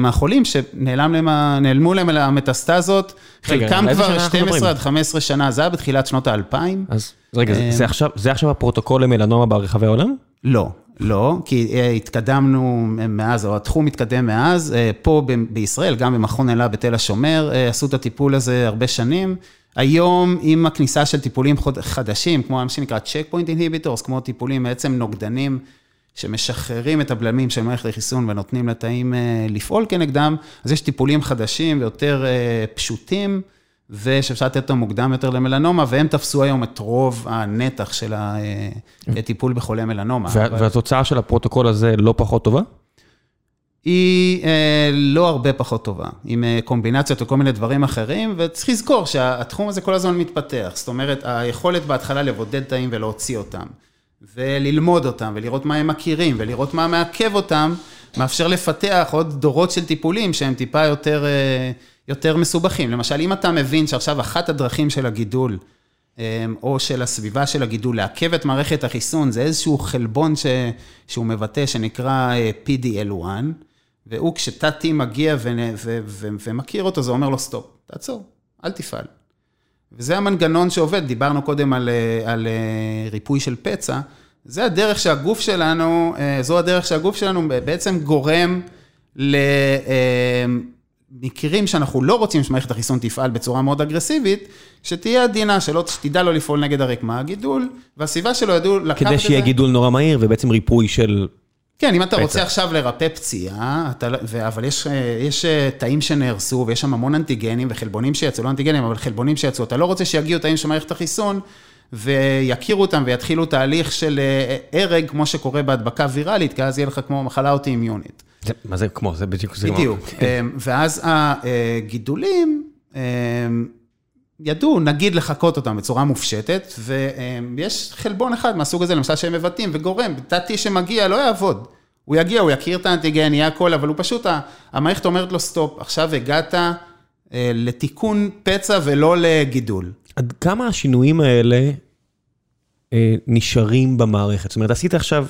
מהחולים שנעלמו להם המטסטזות, חלקם כבר 12 עד 15 שנה, זה היה בתחילת שנות האלפיים. אז רגע, זה עכשיו, זה עכשיו הפרוטוקול למלנומה ברחבי העולם? לא, לא, כי התקדמנו מאז, או התחום התקדם מאז, פה בישראל, גם במכון אלה בתל השומר, עשו את הטיפול הזה הרבה שנים. היום, עם הכניסה של טיפולים חדשים, כמו מה שנקרא checkpoint inhibitors, כמו טיפולים בעצם נוגדנים, שמשחררים את הבלמים של מערכת החיסון ונותנים לתאים לפעול כנגדם, אז יש טיפולים חדשים ויותר פשוטים, ושאפשר לתת אותם מוקדם יותר למלנומה, והם תפסו היום את רוב הנתח של הטיפול בחולי מלנומה. והתוצאה של הפרוטוקול הזה לא פחות טובה? היא לא הרבה פחות טובה, עם קומבינציות וכל מיני דברים אחרים, וצריך לזכור שהתחום הזה כל הזמן מתפתח, זאת אומרת, היכולת בהתחלה לבודד תאים ולהוציא אותם. וללמוד אותם, ולראות מה הם מכירים, ולראות מה מעכב אותם, מאפשר לפתח עוד דורות של טיפולים שהם טיפה יותר, יותר מסובכים. למשל, אם אתה מבין שעכשיו אחת הדרכים של הגידול, או של הסביבה של הגידול, לעכב את מערכת החיסון, זה איזשהו חלבון ש... שהוא מבטא, שנקרא PDL1, והוא כשתת-T מגיע ו... ו... ו... ומכיר אותו, זה אומר לו, סטופ, תעצור, אל תפעל. וזה המנגנון שעובד, דיברנו קודם על, על ריפוי של פצע, זה הדרך שהגוף שלנו, זו הדרך שהגוף שלנו בעצם גורם למקרים שאנחנו לא רוצים שמערכת החיסון תפעל בצורה מאוד אגרסיבית, שתהיה עדינה, שתדע לו לפעול נגד הרקמה, הגידול, והסביבה שלו ידעו לקחת את זה. כדי שיהיה גידול נורא מהיר ובעצם ריפוי של... כן, אם אתה רוצה עכשיו לרפא פציעה, אבל יש תאים שנהרסו ויש שם המון אנטיגנים וחלבונים שיצאו, לא אנטיגנים, אבל חלבונים שיצאו, אתה לא רוצה שיגיעו תאים של מערכת החיסון ויכירו אותם ויתחילו תהליך של הרג, כמו שקורה בהדבקה ויראלית, כי אז יהיה לך כמו מחלה אוטואימיונית. מה זה כמו? זה בדיוק זה. בדיוק. ואז הגידולים, ידעו, נגיד, לחקות אותם בצורה מופשטת, ויש חלבון אחד מהסוג הזה, למשל שהם מבטאים וגורם, תתי שמגיע לא יעבוד. הוא יגיע, הוא יכיר את האנטיגן, יהיה הכל, אבל הוא פשוט, המערכת אומרת לו, סטופ, עכשיו הגעת לתיקון פצע ולא לגידול. עד כמה השינויים האלה נשארים במערכת? זאת אומרת, עשית עכשיו,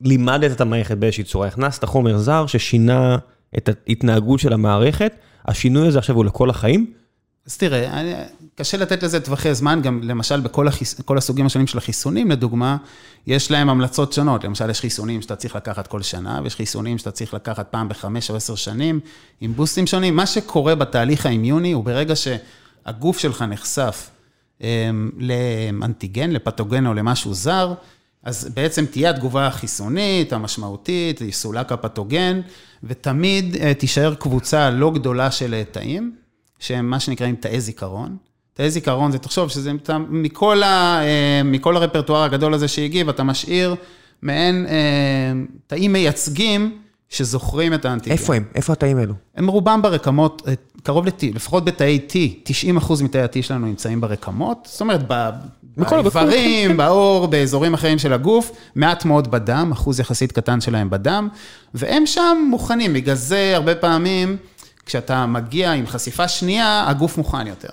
לימדת את המערכת באיזושהי צורה, הכנסת חומר זר ששינה את ההתנהגות של המערכת, השינוי הזה עכשיו הוא לכל החיים? אז תראה, קשה לתת לזה טווחי זמן, גם למשל בכל הסוגים השונים של החיסונים, לדוגמה, יש להם המלצות שונות. למשל, יש חיסונים שאתה צריך לקחת כל שנה, ויש חיסונים שאתה צריך לקחת פעם בחמש או עשר שנים, עם בוסטים שונים. מה שקורה בתהליך האימיוני, הוא ברגע שהגוף שלך נחשף לאנטיגן, לפתוגן או למשהו זר, אז בעצם תהיה התגובה החיסונית, המשמעותית, יסולק הפתוגן, ותמיד תישאר קבוצה לא גדולה של תאים. שהם מה שנקראים תאי זיכרון. תאי זיכרון זה, תחשוב שזה מכל, ה, מכל הרפרטואר הגדול הזה שהגיב, אתה משאיר מעין תאים מייצגים שזוכרים את האנטיגן. איפה הם? איפה התאים האלו? הם רובם ברקמות, קרוב ל-T, לפחות בתאי T, 90 אחוז מתאי ה-T שלנו נמצאים ברקמות, זאת אומרת, באיברים, בעור, באזורים אחרים של הגוף, מעט מאוד בדם, אחוז יחסית קטן שלהם בדם, והם שם מוכנים, בגלל זה הרבה פעמים... כשאתה מגיע עם חשיפה שנייה, הגוף מוכן יותר.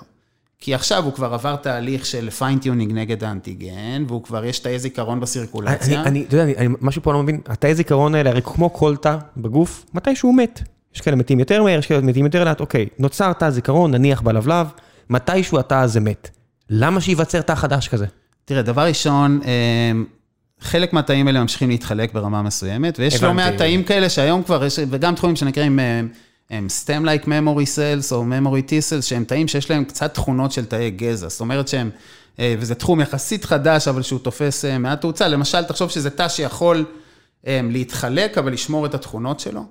כי עכשיו הוא כבר עבר תהליך של fine-tuning נגד האנטיגן, והוא כבר, יש תאי זיכרון בסירקולציה. אני, אתה יודע, משהו פה לא מבין, התאי זיכרון האלה, הרי כמו כל תא בגוף, מתי שהוא מת. יש כאלה מתים יותר מהר, יש כאלה מתים יותר לאט, אוקיי, נוצר תא זיכרון, נניח בלבלב, מתישהו התא הזה מת. למה שייווצר תא חדש כזה? תראה, דבר ראשון, חלק מהתאים האלה ממשיכים להתחלק ברמה מסוימת, ויש לא מעט תאים כאלה שהיום כבר, יש, וגם תחומים שנקראים... הם stem-like memory cells או memory T-cells, שהם תאים שיש להם קצת תכונות של תאי גזע. זאת אומרת שהם, וזה תחום יחסית חדש, אבל שהוא תופס מעט תאוצה. למשל, תחשוב שזה תא שיכול להתחלק, אבל לשמור את התכונות שלו.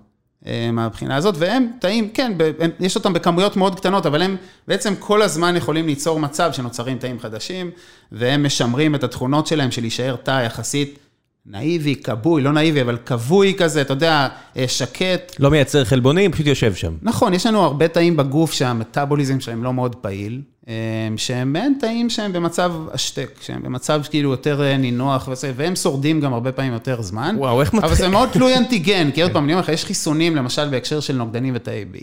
מהבחינה הזאת, והם תאים, כן, הם, יש אותם בכמויות מאוד קטנות, אבל הם בעצם כל הזמן יכולים ליצור מצב שנוצרים תאים חדשים, והם משמרים את התכונות שלהם של להישאר תא יחסית נאיבי, כבוי, לא נאיבי, אבל כבוי כזה, אתה יודע, אה, שקט. לא מייצר חלבונים, פשוט יושב שם. נכון, יש לנו הרבה תאים בגוף שהמטאבוליזם שלהם לא מאוד פעיל, אה, שהם מעין תאים שהם במצב השתק, שהם במצב כאילו יותר אה, נינוח, והם שורדים גם הרבה פעמים יותר זמן. וואו, איך מתחיל? אבל זה מאוד תלוי אנטיגן, כי עוד פעם, אני אומר לך, יש חיסונים, למשל בהקשר של נוגדנים ותאי B.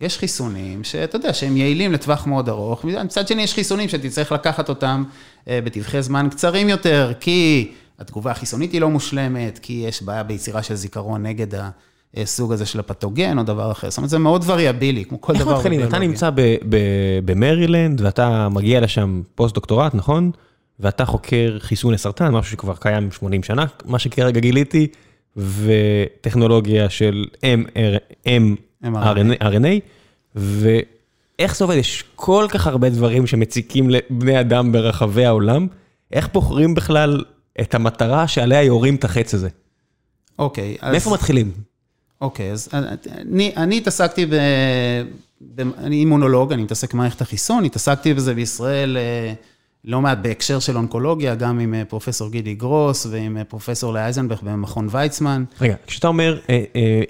יש חיסונים שאתה יודע שהם יעילים לטווח מאוד ארוך, מצד שני יש חיסונים שתצטרך לקחת אותם בטווחי זמן קצרים יותר, כי התגובה החיסונית היא לא מושלמת, כי יש בעיה ביצירה של זיכרון נגד הסוג הזה של הפתוגן או דבר אחר. זאת אומרת, זה מאוד וריאבילי, כמו כל דבר. איך מתחילים? אתה נמצא במרילנד ואתה מגיע לשם פוסט-דוקטורט, נכון? ואתה חוקר חיסון לסרטן, משהו שכבר קיים 80 שנה, מה שכרגע גיליתי, וטכנולוגיה של mRNA, ואיך זה עובד? יש כל כך הרבה דברים שמציקים לבני אדם ברחבי העולם, איך בוחרים בכלל את המטרה שעליה יורים את החץ הזה. אוקיי, אז... מאיפה מתחילים? אוקיי, אז אני, אני התעסקתי ב... ב... אני אימונולוג, אני מתעסק במערכת החיסון, התעסקתי בזה בישראל אה, לא מעט בהקשר של אונקולוגיה, גם עם אה, פרופסור גידי גרוס ועם אה, פרופסור לאייזנבך במכון ויצמן. רגע, כשאתה אומר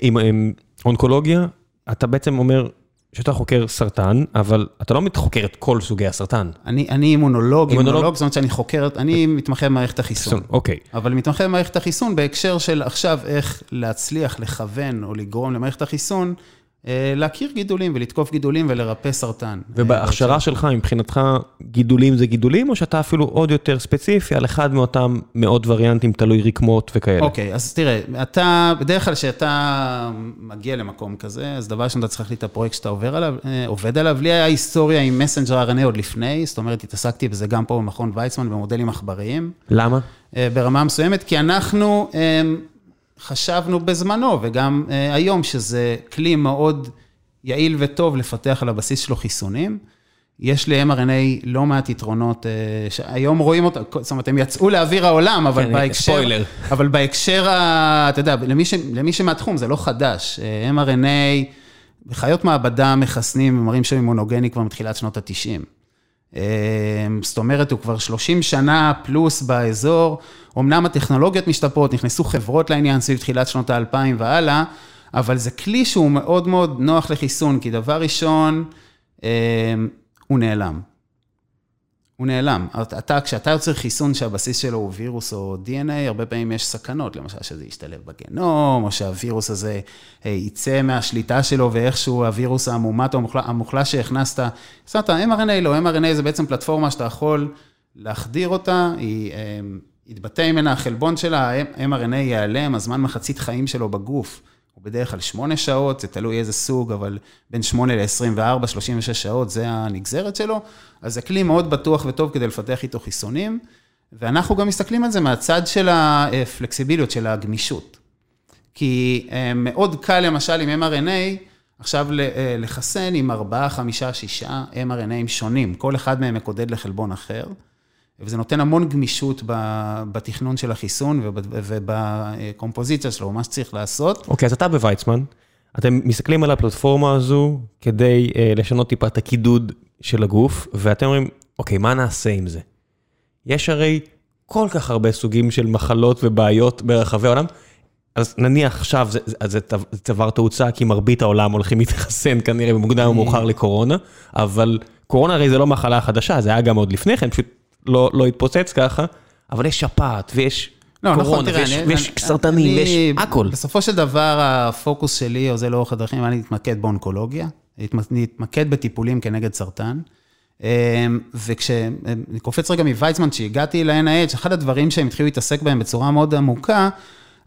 עם, עם אונקולוגיה, אתה בעצם אומר, שאתה חוקר סרטן, אבל אתה לא חוקר את כל סוגי הסרטן. אני, אני אימונולוג, אימונולוג, זאת אומרת שאני חוקר, אני מתמחה במערכת החיסון. אוקיי. אבל מתמחה במערכת החיסון בהקשר של עכשיו איך להצליח לכוון או לגרום למערכת החיסון להכיר גידולים ולתקוף גידולים ולרפא סרטן. ובהכשרה אה, שלך, מבחינתך, גידולים זה גידולים, או שאתה אפילו עוד יותר ספציפי על אחד מאותם מאות וריאנטים, תלוי רקמות וכאלה? אוקיי, אז תראה, אתה, בדרך כלל כשאתה מגיע למקום כזה, אז דבר ראשון, אתה צריך להחליט את הפרויקט שאתה עובר עליו, אה, עובד עליו. לי היה היסטוריה עם מסנג'ר RNA עוד לפני, זאת אומרת, התעסקתי בזה גם פה במכון ויצמן, במודלים עכבריים. למה? ברמה מסוימת, כי אנחנו... חשבנו בזמנו, וגם uh, היום, שזה כלי מאוד יעיל וטוב לפתח על הבסיס שלו חיסונים. יש ל-mRNA לא מעט יתרונות, uh, שהיום רואים אותם, זאת אומרת, הם יצאו לאוויר העולם, אבל כן, בהקשר... ספוילר. אבל בהקשר, ה, אתה יודע, למי, ש, למי שמהתחום, זה לא חדש. Uh, mRNA, בחיות מעבדה מחסנים, מראים שהם אימונוגני כבר מתחילת שנות ה-90. אמ, זאת אומרת, הוא כבר 30 שנה פלוס באזור. אמנם הטכנולוגיות משתפרות, נכנסו חברות לעניין סביב תחילת שנות האלפיים והלאה, אבל זה כלי שהוא מאוד מאוד נוח לחיסון, כי דבר ראשון, אמ, הוא נעלם. הוא נעלם. אתה, כשאתה יוצר חיסון שהבסיס שלו הוא וירוס או DNA, הרבה פעמים יש סכנות, למשל שזה ישתלב בגנום, או שהווירוס הזה אה, יצא מהשליטה שלו, ואיכשהו הווירוס המומת או המוחלש שהכנסת, זאת אומרת, mRNA לא, mRNA זה בעצם פלטפורמה שאתה יכול להחדיר אותה, היא אה, יתבטא ממנה החלבון שלה, mRNA ייעלם, הזמן מחצית חיים שלו בגוף. הוא בדרך כלל 8 שעות, זה תלוי איזה סוג, אבל בין 8 ל-24, 36 שעות, זה הנגזרת שלו. אז זה כלי מאוד בטוח וטוב כדי לפתח איתו חיסונים, ואנחנו גם מסתכלים על זה מהצד של הפלקסיביליות, של הגמישות. כי אה, מאוד קל, למשל, עם mRNA, עכשיו אה, לחסן עם 4, 5, 6 mRNAים שונים, כל אחד מהם מקודד לחלבון אחר. וזה נותן המון גמישות בתכנון של החיסון ובקומפוזיציה שלו, מה שצריך לעשות. אוקיי, okay, אז אתה בוויצמן, אתם מסתכלים על הפלטפורמה הזו כדי uh, לשנות טיפה את הקידוד של הגוף, ואתם אומרים, אוקיי, מה נעשה עם זה? יש הרי כל כך הרבה סוגים של מחלות ובעיות ברחבי העולם, אז נניח עכשיו זה, זה, זה צבר תאוצה, כי מרבית העולם הולכים להתחסן כנראה במוקדם או מאוחר לקורונה, אבל קורונה הרי זה לא מחלה חדשה, זה היה גם עוד לפני כן, פשוט לא, לא התפוצץ ככה, אבל יש שפעת ויש לא, נכון, קורונה, נכון, ויש, אני, ויש אני, סרטנים, אני, ויש הכל. בסופו של דבר, הפוקוס שלי, או זה לאורך הדרכים, אני אתמקד באונקולוגיה, אני אתמקד בטיפולים כנגד סרטן. אמ, וכשאני קופץ רגע מוויצמן, כשהגעתי ל-NIH, אחד הדברים שהם התחילו להתעסק בהם בצורה מאוד עמוקה,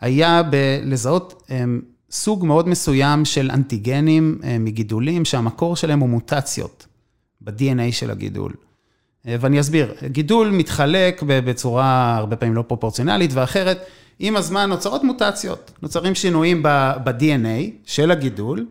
היה בלזהות אמ, סוג מאוד מסוים של אנטיגנים אמ, מגידולים, שהמקור שלהם הוא מוטציות ב-DNA של הגידול. אה, ואני אסביר, גידול מתחלק בצורה הרבה פעמים לא פרופורציונלית ואחרת, עם הזמן נוצרות מוטציות, נוצרים שינויים ב-DNA של הגידול,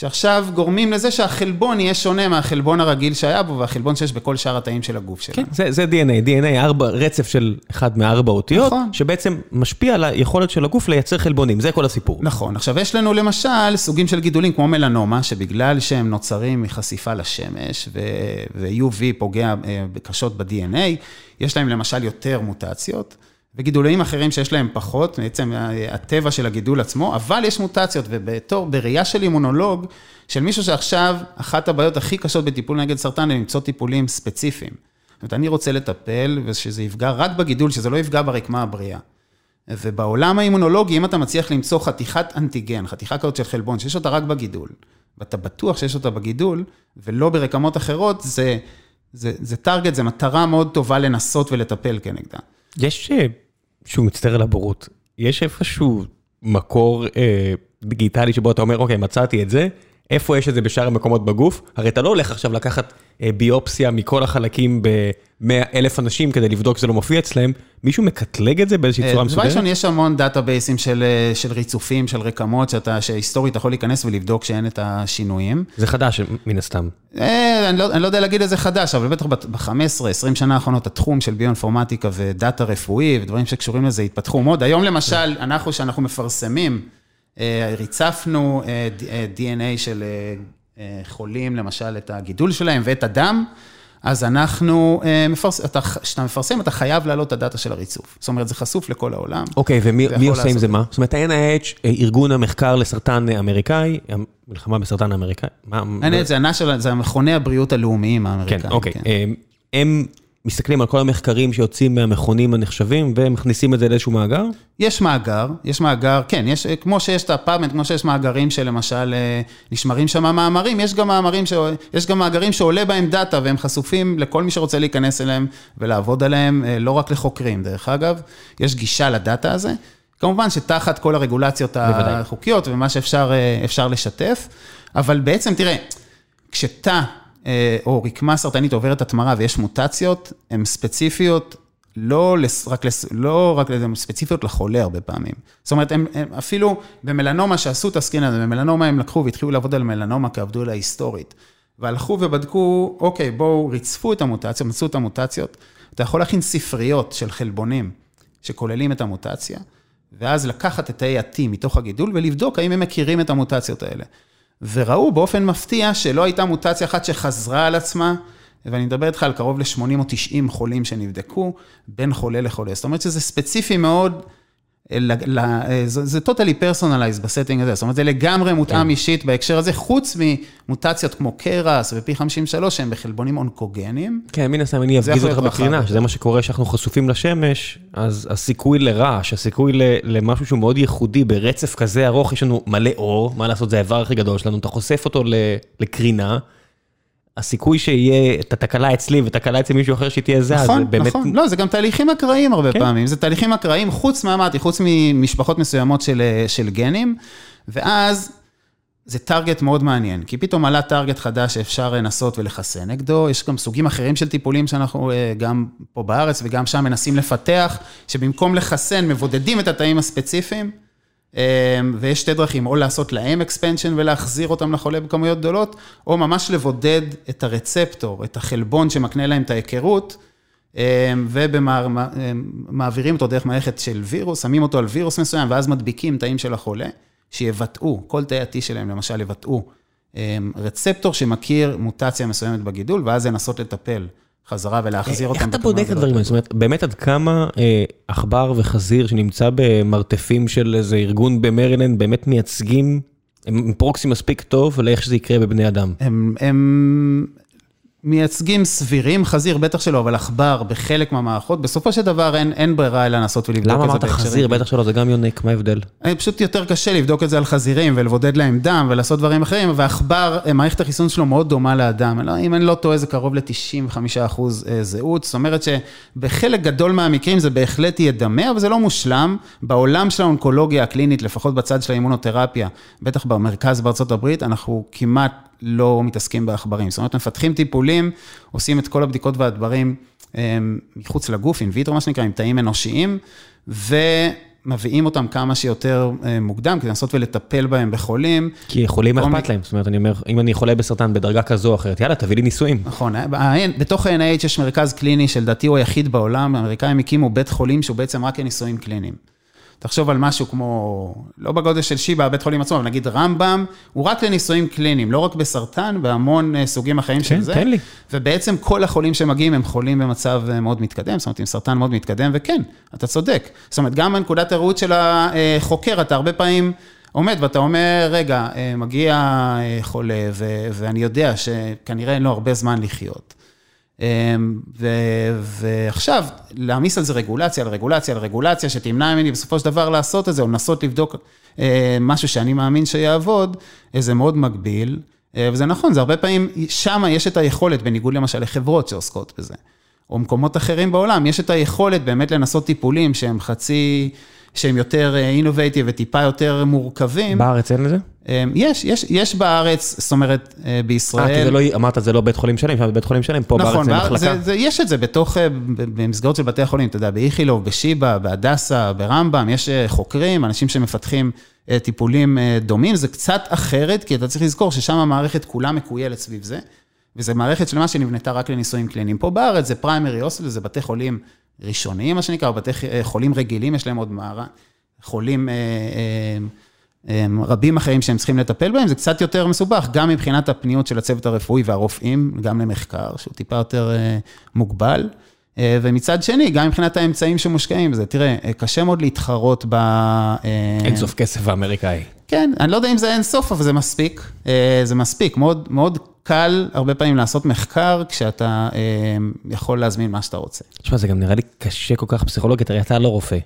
שעכשיו גורמים לזה שהחלבון יהיה שונה מהחלבון הרגיל שהיה בו, והחלבון שיש בכל שאר התאים של הגוף שלנו. כן, זה, זה DNA, DNA, ארבע, רצף של אחד מארבע אותיות, נכון. שבעצם משפיע על היכולת של הגוף לייצר חלבונים, זה כל הסיפור. נכון. עכשיו, יש לנו למשל סוגים של גידולים כמו מלנומה, שבגלל שהם נוצרים מחשיפה לשמש, ו-UV פוגע אה, קשות ב-DNA, יש להם למשל יותר מוטציות. וגידולים אחרים שיש להם פחות, בעצם הטבע של הגידול עצמו, אבל יש מוטציות, ובתור, בראייה של אימונולוג, של מישהו שעכשיו, אחת הבעיות הכי קשות בטיפול נגד סרטן, היא למצוא טיפולים ספציפיים. זאת אומרת, אני רוצה לטפל, ושזה יפגע רק בגידול, שזה לא יפגע ברקמה הבריאה. ובעולם האימונולוגי, אם אתה מצליח למצוא חתיכת אנטיגן, חתיכה כזאת של חלבון, שיש אותה רק בגידול, ואתה בטוח שיש אותה בגידול, ולא ברקמות אחרות, זה, זה, זה טרגט, זה מטרה מאוד טובה לנסות ולטפל כנגדה. יש, שהוא מצטער על הבורות, יש איפשהו מקור אה, דיגיטלי שבו אתה אומר, אוקיי, מצאתי את זה, איפה יש את זה בשאר המקומות בגוף? הרי אתה לא הולך עכשיו לקחת ביופסיה מכל החלקים ב-100 אלף אנשים כדי לבדוק שזה לא מופיע אצלם, מישהו מקטלג את זה באיזושהי צורה דבר מסודרת? ראשון, יש המון דאטאבייסים של, אה, של ריצופים, של רקמות, שאתה, שהיסטורית יכול להיכנס ולבדוק שאין את השינויים. זה חדש מן הסתם. אה, אני, לא, אני לא יודע להגיד איזה חדש, אבל בטח ב-15-20 שנה האחרונות, התחום של ביואינפורמטיקה ודאטה רפואי ודברים שקשורים לזה התפתחו מאוד. היום למשל, אנחנו, שאנחנו מפרסמים, אה, ריצפנו אה, אה, DNA של אה, אה, חולים, למשל, את הגידול שלהם ואת הדם. אז אנחנו, אה, כשאתה מפרסם, אתה חייב להעלות את הדאטה של הריצוף. זאת אומרת, זה חשוף לכל העולם. אוקיי, ומי ויכול מי עושה עם זה מה? זאת אומרת, ה-NIH, אה, ארגון המחקר לסרטן אמריקאי, המלחמה בסרטן האמריקאי, מה? האמת, זה זה מכוני הבריאות הלאומיים האמריקאים. כן, אוקיי. הם- הם מסתכלים על כל המחקרים שיוצאים מהמכונים הנחשבים ומכניסים את זה לאיזשהו מאגר? יש מאגר, יש מאגר, כן, יש, כמו שיש את הפאבמנט, כמו שיש מאגרים שלמשל אה, נשמרים שם מאמרים, יש גם מאמרים, ש... יש גם מאגרים שעולה בהם דאטה והם חשופים לכל מי שרוצה להיכנס אליהם ולעבוד עליהם, אה, לא רק לחוקרים, דרך אגב, יש גישה לדאטה הזה. כמובן שתחת כל הרגולציות בוודאי. החוקיות ומה שאפשר אה, לשתף, אבל בעצם, תראה, כשתא או רקמה סרטנית עוברת התמרה ויש מוטציות, הן ספציפיות לא, לס, רק, לס, לא רק הן ספציפיות לחולה הרבה פעמים. זאת אומרת, הם, הם אפילו במלנומה שעשו את הסקרין הזה, במלנומה הם לקחו והתחילו לעבוד על מלנומה כי עבדו עליה היסטורית. והלכו ובדקו, אוקיי, בואו ריצפו את המוטציות, מצאו את המוטציות. אתה יכול להכין ספריות של חלבונים שכוללים את המוטציה, ואז לקחת את תאי ה-T מתוך הגידול ולבדוק האם הם מכירים את המוטציות האלה. וראו באופן מפתיע שלא הייתה מוטציה אחת שחזרה על עצמה, ואני מדבר איתך על קרוב ל-80 או 90 חולים שנבדקו, בין חולה לחולה. זאת אומרת שזה ספציפי מאוד, זה זה totally personalized ב setting הזה, זאת אומרת זה לגמרי מותאם אישית בהקשר הזה, חוץ ממוטציות כמו KRAS ו-P53 שהם בחלבונים אונקוגנים. כן, מן הסתם אני אפגיז אותך בקרינה. שזה מה שקורה כשאנחנו חשופים לשמש, אז הסיכוי לרעש, הסיכוי ל- למשהו שהוא מאוד ייחודי ברצף כזה ארוך, יש לנו מלא אור, מה לעשות, זה האיבר הכי גדול שלנו, אתה חושף אותו לקרינה, הסיכוי שיהיה את התקלה אצלי ותקלה אצל מישהו אחר שתהיה זה, נכון, זה באמת... נכון. לא, זה גם תהליכים אקראיים הרבה כן. פעמים. זה תהליכים אקראיים, חוץ מה אמרתי, חוץ ממשפחות מסוימות של, של גנים, ואז זה טארגט מאוד מעניין, כי פתאום עלה טארגט חדש שאפשר לנסות ולחסן נגדו, יש גם סוגים אחרים של טיפולים שאנחנו אה, גם פה בארץ וגם שם מנסים לפתח, שבמקום לחסן, מבודדים את התאים הספציפיים. אה, ויש שתי דרכים, או לעשות להם expansion ולהחזיר אותם לחולה בכמויות גדולות, או ממש לבודד את הרצפטור, את החלבון שמקנה להם את ההיכרות, אה, ומעבירים אותו דרך מערכת של וירוס, שמים אותו על וירוס מסוים, ואז מדביקים תאים של החולה, שיבטאו, כל תאי ה-T שלהם למשל יבטאו רצפטור שמכיר מוטציה מסוימת בגידול, ואז לנסות לטפל חזרה ולהחזיר אותם. איך אתה בודק את. הדברים האלה? זאת אומרת, באמת עד כמה אה, עכבר וחזיר שנמצא במרתפים של איזה ארגון במרילנד, באמת מייצגים, הם פרוקסי מספיק טוב לאיך שזה יקרה בבני אדם? הם, הם מייצגים סבירים, חזיר בטח שלא, אבל עכבר בחלק מהמערכות, בסופו של דבר אין, אין ברירה אלא לנסות ולבדוק למה את זה אמרת בהקשרים. חזיר? בטח שלא, זה גם יונק, מה ההבדל? אני פשוט יותר קשה לבדוק את זה על חזירים ולבודד להם דם ולעשות דברים אחרים, ועכבר, אה, מערכת החיסון שלו מאוד דומה לאדם. לא, אם אני לא טועה, זה קרוב ל-95% אה, זהות. זאת אומרת שבחלק גדול מהמקרים זה בהחלט יהיה דמה, אבל זה לא מושלם. בעולם של האונקולוגיה הקלינית, לפחות בצד של האימונותרפיה, בטח במרכז בארצות הברית, אנחנו כמעט לא מתעסקים בעכברים. זאת אומרת, מפתחים טיפולים, עושים את כל הבדיקות והדברים אה, מחוץ לגוף, אין ויטרו מה שנקרא, עם תאים אנושיים, מביאים אותם כמה שיותר מוקדם, כדי לנסות ולטפל בהם בחולים. כי חולים אכפת להם, זאת אומרת, אני אומר, אם אני חולה בסרטן בדרגה כזו או אחרת, יאללה, תביא לי ניסויים. נכון, בתוך ה-NIH יש מרכז קליני שלדעתי הוא היחיד בעולם, האמריקאים הקימו בית חולים שהוא בעצם רק לניסויים קליניים. תחשוב על משהו כמו, לא בגודל של שיבא, הבית חולים עצמו, אבל נגיד רמב"ם, הוא רק לניסויים קליניים, לא רק בסרטן, בהמון אה, סוגים אחרים של כן, זה. תן לי. ובעצם כל החולים שמגיעים הם חולים במצב אה, מאוד מתקדם, זאת אומרת, עם סרטן מאוד מתקדם, וכן, אתה צודק. זאת אומרת, גם מנקודת הראות של החוקר, אתה הרבה פעמים עומד ואתה אומר, רגע, אה, מגיע חולה, ואני יודע שכנראה אין לו הרבה זמן לחיות. אמ, ועכשיו, להעמיס על זה רגולציה, על רגולציה, על רגולציה, שתמנע ממני בסופו של דבר לעשות את זה, או לנסות לבדוק אה, משהו שאני מאמין שיעבוד, אה, זה מאוד מגביל. אה, וזה נכון, זה הרבה פעמים, שם יש את היכולת, בניגוד למשל לחברות שעוסקות בזה, או מקומות אחרים בעולם, יש את היכולת באמת לנסות טיפולים שהם חצי... שהם יותר אינובייטיב וטיפה יותר מורכבים. בארץ אין לזה? אמ, יש, יש, יש בארץ, זאת אומרת, אה, בישראל... אה, כי זה לא, אמרת, זה לא בית חולים שלם, שם בית חולים שלם, פה נכון, בארץ זה מחלקה. זה, זה, יש את זה בתוך, אה, במסגרות של בתי החולים, אתה יודע, באיכילוב, בשיבא, בהדסה, ברמב"ם, יש חוקרים, אנשים שמפתחים טיפולים דומים, זה קצת אחרת, כי אתה צריך לזכור ששם המערכת כולה מקוילת סביב זה, וזו מערכת שלמה שנבנתה רק לניסויים קליניים. פה בארץ זה פריימרי הוסטל, זה בתי חולים ראשוניים, מה שנקרא, בתי חולים רגילים, יש להם עוד מערה, חולים... רבים אחרים שהם צריכים לטפל בהם, זה קצת יותר מסובך, גם מבחינת הפניות של הצוות הרפואי והרופאים, גם למחקר, שהוא טיפה יותר אה, מוגבל. אה, ומצד שני, גם מבחינת האמצעים שמושקעים בזה, תראה, אה, קשה מאוד להתחרות ב... אין סוף כסף האמריקאי. כן, אני לא יודע אם זה אין סוף, אבל זה מספיק. זה מספיק, מאוד, מאוד קל הרבה פעמים לעשות מחקר כשאתה יכול להזמין מה שאתה רוצה. תשמע, זה גם נראה לי קשה כל כך פסיכולוגית, הרי אתה לא רופא.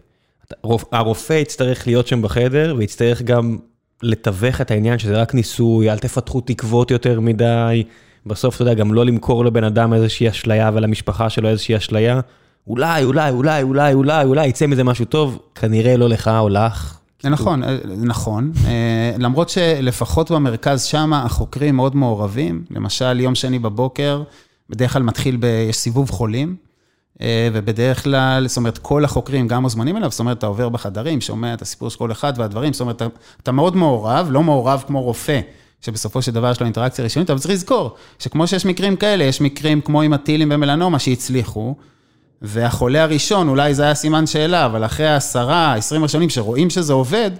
הרופא יצטרך להיות שם בחדר, ויצטרך גם לתווך את העניין שזה רק ניסוי, אל תפתחו תקוות יותר מדי. בסוף, אתה יודע, גם לא למכור לבן אדם איזושהי אשליה ולמשפחה שלו איזושהי אשליה. אולי, אולי, אולי, אולי, אולי, אולי יצא מזה משהו טוב, כנראה לא לך או לך. נכון, אה, נכון. אה, למרות שלפחות במרכז שם החוקרים מאוד מעורבים. למשל, יום שני בבוקר, בדרך כלל מתחיל בסיבוב חולים. אה, ובדרך כלל, זאת אומרת, כל החוקרים גם מוזמנים אליו, זאת אומרת, אתה עובר בחדרים, שומע את הסיפור של כל אחד והדברים, זאת אומרת, אתה, אתה מאוד מעורב, לא מעורב כמו רופא, שבסופו של דבר יש לו אינטראקציה ראשונית, אבל צריך לזכור, שכמו שיש מקרים כאלה, יש מקרים כמו עם הטילים במלנומה שהצליחו, והחולה הראשון, אולי זה היה סימן שאלה, אבל אחרי העשרה, עשרים ראשונים שרואים שזה עובד,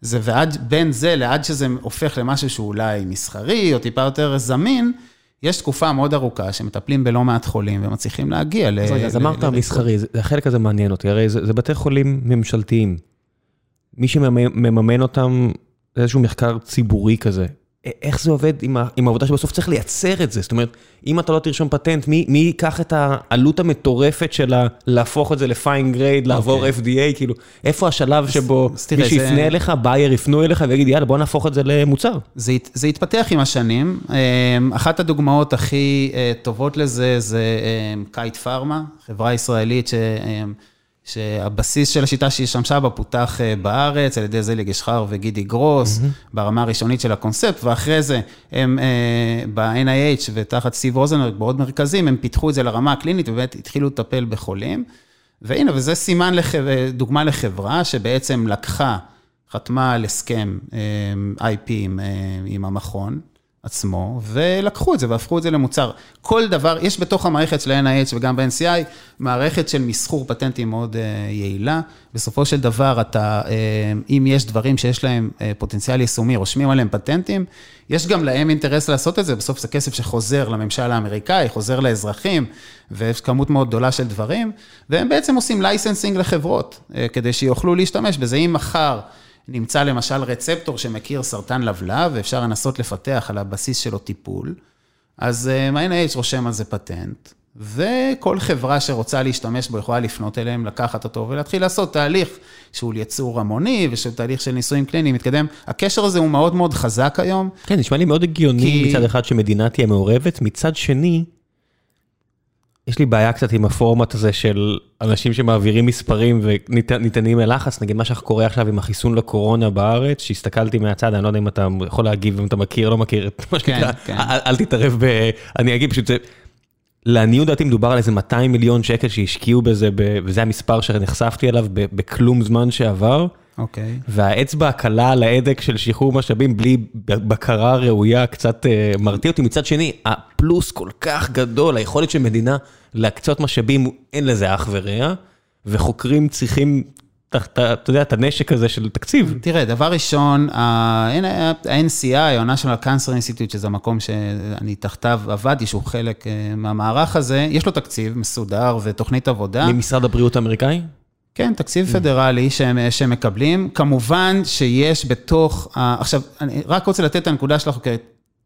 זה ועד, בין זה לעד שזה הופך למשהו שהוא אולי מסחרי, או טיפה יותר זמין, יש תקופה מאוד ארוכה שמטפלים בלא מעט חולים ומצליחים להגיע ל... אז רגע, אז אמרת מסחרי, החלק הזה מעניין אותי, הרי זה בתי חולים ממשלתיים. מי שמממן אותם, זה איזשהו מחקר ציבורי כזה. איך זה עובד עם העבודה שבסוף צריך לייצר את זה? זאת אומרת, אם אתה לא תרשום פטנט, מי ייקח את העלות המטורפת של להפוך את זה ל pharma grade, לעבור אוקיי. FDA, כאילו, איפה השלב שבו מישהו יפנה אליך, בייר יפנו אליך ויגיד, יאללה, בוא נהפוך את זה למוצר? זה התפתח עם השנים. אמ, אחת הדוגמאות הכי אה, טובות לזה זה Kite Pharma, חברה ישראלית ש... שהבסיס של השיטה שהיא שהשתמשה בה פותח אה, בארץ על ידי זליג אשחר וגידי גרוס, mm-hmm. ברמה הראשונית של הקונספט, ואחרי זה הם אה, ב-NIH ותחת סטיב רוזנברג, בעוד מרכזים, הם פיתחו את זה לרמה הקלינית ובאמת התחילו לטפל בחולים. והנה, וזה סימן, לח... דוגמה לחברה שבעצם לקחה, חתמה על הסכם אה, IP עם, עם המכון, עצמו, ולקחו את זה והפכו את זה למוצר. כל דבר, יש בתוך המערכת של ה-NIH וגם ב-NCI, מערכת של מסחור פטנטים מאוד uh, יעילה. בסופו של דבר, אתה, uh, אם יש דברים שיש להם uh, פוטנציאל יישומי, רושמים עליהם פטנטים, יש גם להם אינטרס לעשות את זה, בסוף זה כסף שחוזר לממשל האמריקאי, חוזר לאזרחים, ויש כמות מאוד גדולה של דברים, והם בעצם עושים licensing לחברות, כדי שיוכלו להשתמש בזה. אם מחר... נמצא למשל רצפטור שמכיר סרטן לבלב, ואפשר לנסות לפתח על הבסיס שלו טיפול, אז אה, NIH רושם על זה פטנט, וכל חברה שרוצה להשתמש בו יכולה לפנות אליהם, לקחת אותו ולהתחיל לעשות תהליך שהוא יצור המוני ושל תהליך של ניסויים קליניים מתקדם. הקשר הזה הוא מאוד מאוד חזק היום. כן, נשמע לי מאוד הגיוני כי... מצד אחד שמדינה תהיה מעורבת, מצד שני, יש לי בעיה קצת עם הפורמט הזה של אנשים שמעבירים מספרים וניתנים ללחץ, נגיד מה שאנחנו קורה עכשיו עם החיסון לקורונה בארץ, שהסתכלתי מהצד, אני לא יודע אם אתה יכול להגיב, אם אתה מכיר, לא מכיר את מה שנקרא, כן, כן. אל תתערב ב... אני אגיד פשוט, לעניות דעתי מדובר על איזה 200 מיליון שקל שהשקיעו בזה, וזה המספר שנחשפתי אליו בכלום זמן שעבר. אוקיי. והאצבע הקלה על ההדק של שחרור משאבים בלי בקרה ראויה קצת אה, מרתיע אותי. מצד שני, הפלוס כל כך גדול, היכולת של מדינה להקצות משאבים, אין לזה אח ורע, וחוקרים צריכים אתה יודע, את הנשק הזה של תקציב. תראה, דבר ראשון, ה-NCI, ה-National Cancer Institute, שזה המקום שאני תחתיו עבדתי, שהוא חלק אה, מהמערך הזה, יש לו תקציב מסודר ותוכנית עבודה. ממשרד הבריאות האמריקאי? כן, תקציב פדרלי שהם, שהם מקבלים. כמובן שיש בתוך, עכשיו, אני רק רוצה לתת את הנקודה של החוקרת.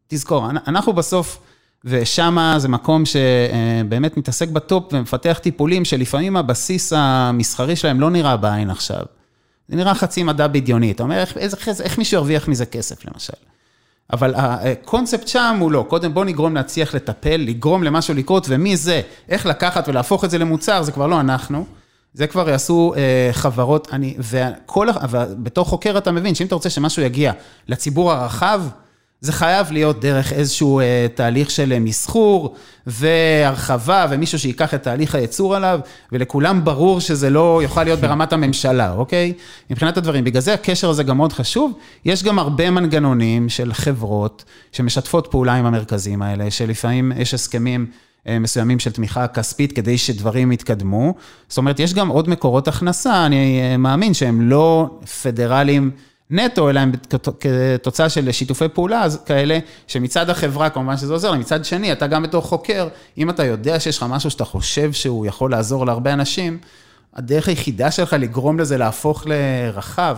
תזכור, אנחנו בסוף... ושם זה מקום שבאמת מתעסק בטופ ומפתח טיפולים שלפעמים הבסיס המסחרי שלהם לא נראה בעין עכשיו. זה נראה חצי מדע בדיוני, אתה אומר, איך, איך, איך מישהו ירוויח מזה כסף למשל? אבל הקונספט שם הוא לא, קודם בוא נגרום להצליח לטפל, לגרום למשהו לקרות, ומזה, איך לקחת ולהפוך את זה למוצר, זה כבר לא אנחנו. זה כבר יעשו אה, חברות, אני, וכל, ובתור חוקר אתה מבין שאם אתה רוצה שמשהו יגיע לציבור הרחב, זה חייב להיות דרך איזשהו אה, תהליך של אה, מסחור והרחבה ומישהו שיקח את תהליך הייצור עליו, ולכולם ברור שזה לא יוכל להיות ברמת הממשלה, אוקיי? מבחינת הדברים. בגלל זה הקשר הזה גם מאוד חשוב. יש גם הרבה מנגנונים של חברות שמשתפות פעולה עם המרכזים האלה, שלפעמים יש הסכמים מסוימים של תמיכה כספית כדי שדברים יתקדמו. זאת אומרת, יש גם עוד מקורות הכנסה, אני אה, מאמין שהם לא פדרליים. נטו, אלא הם כתוצאה של שיתופי פעולה כאלה, שמצד החברה כמובן שזה עוזר, מצד שני, אתה גם בתור חוקר, אם אתה יודע שיש לך משהו שאתה חושב שהוא יכול לעזור להרבה אנשים, הדרך היחידה שלך לגרום לזה להפוך לרחב,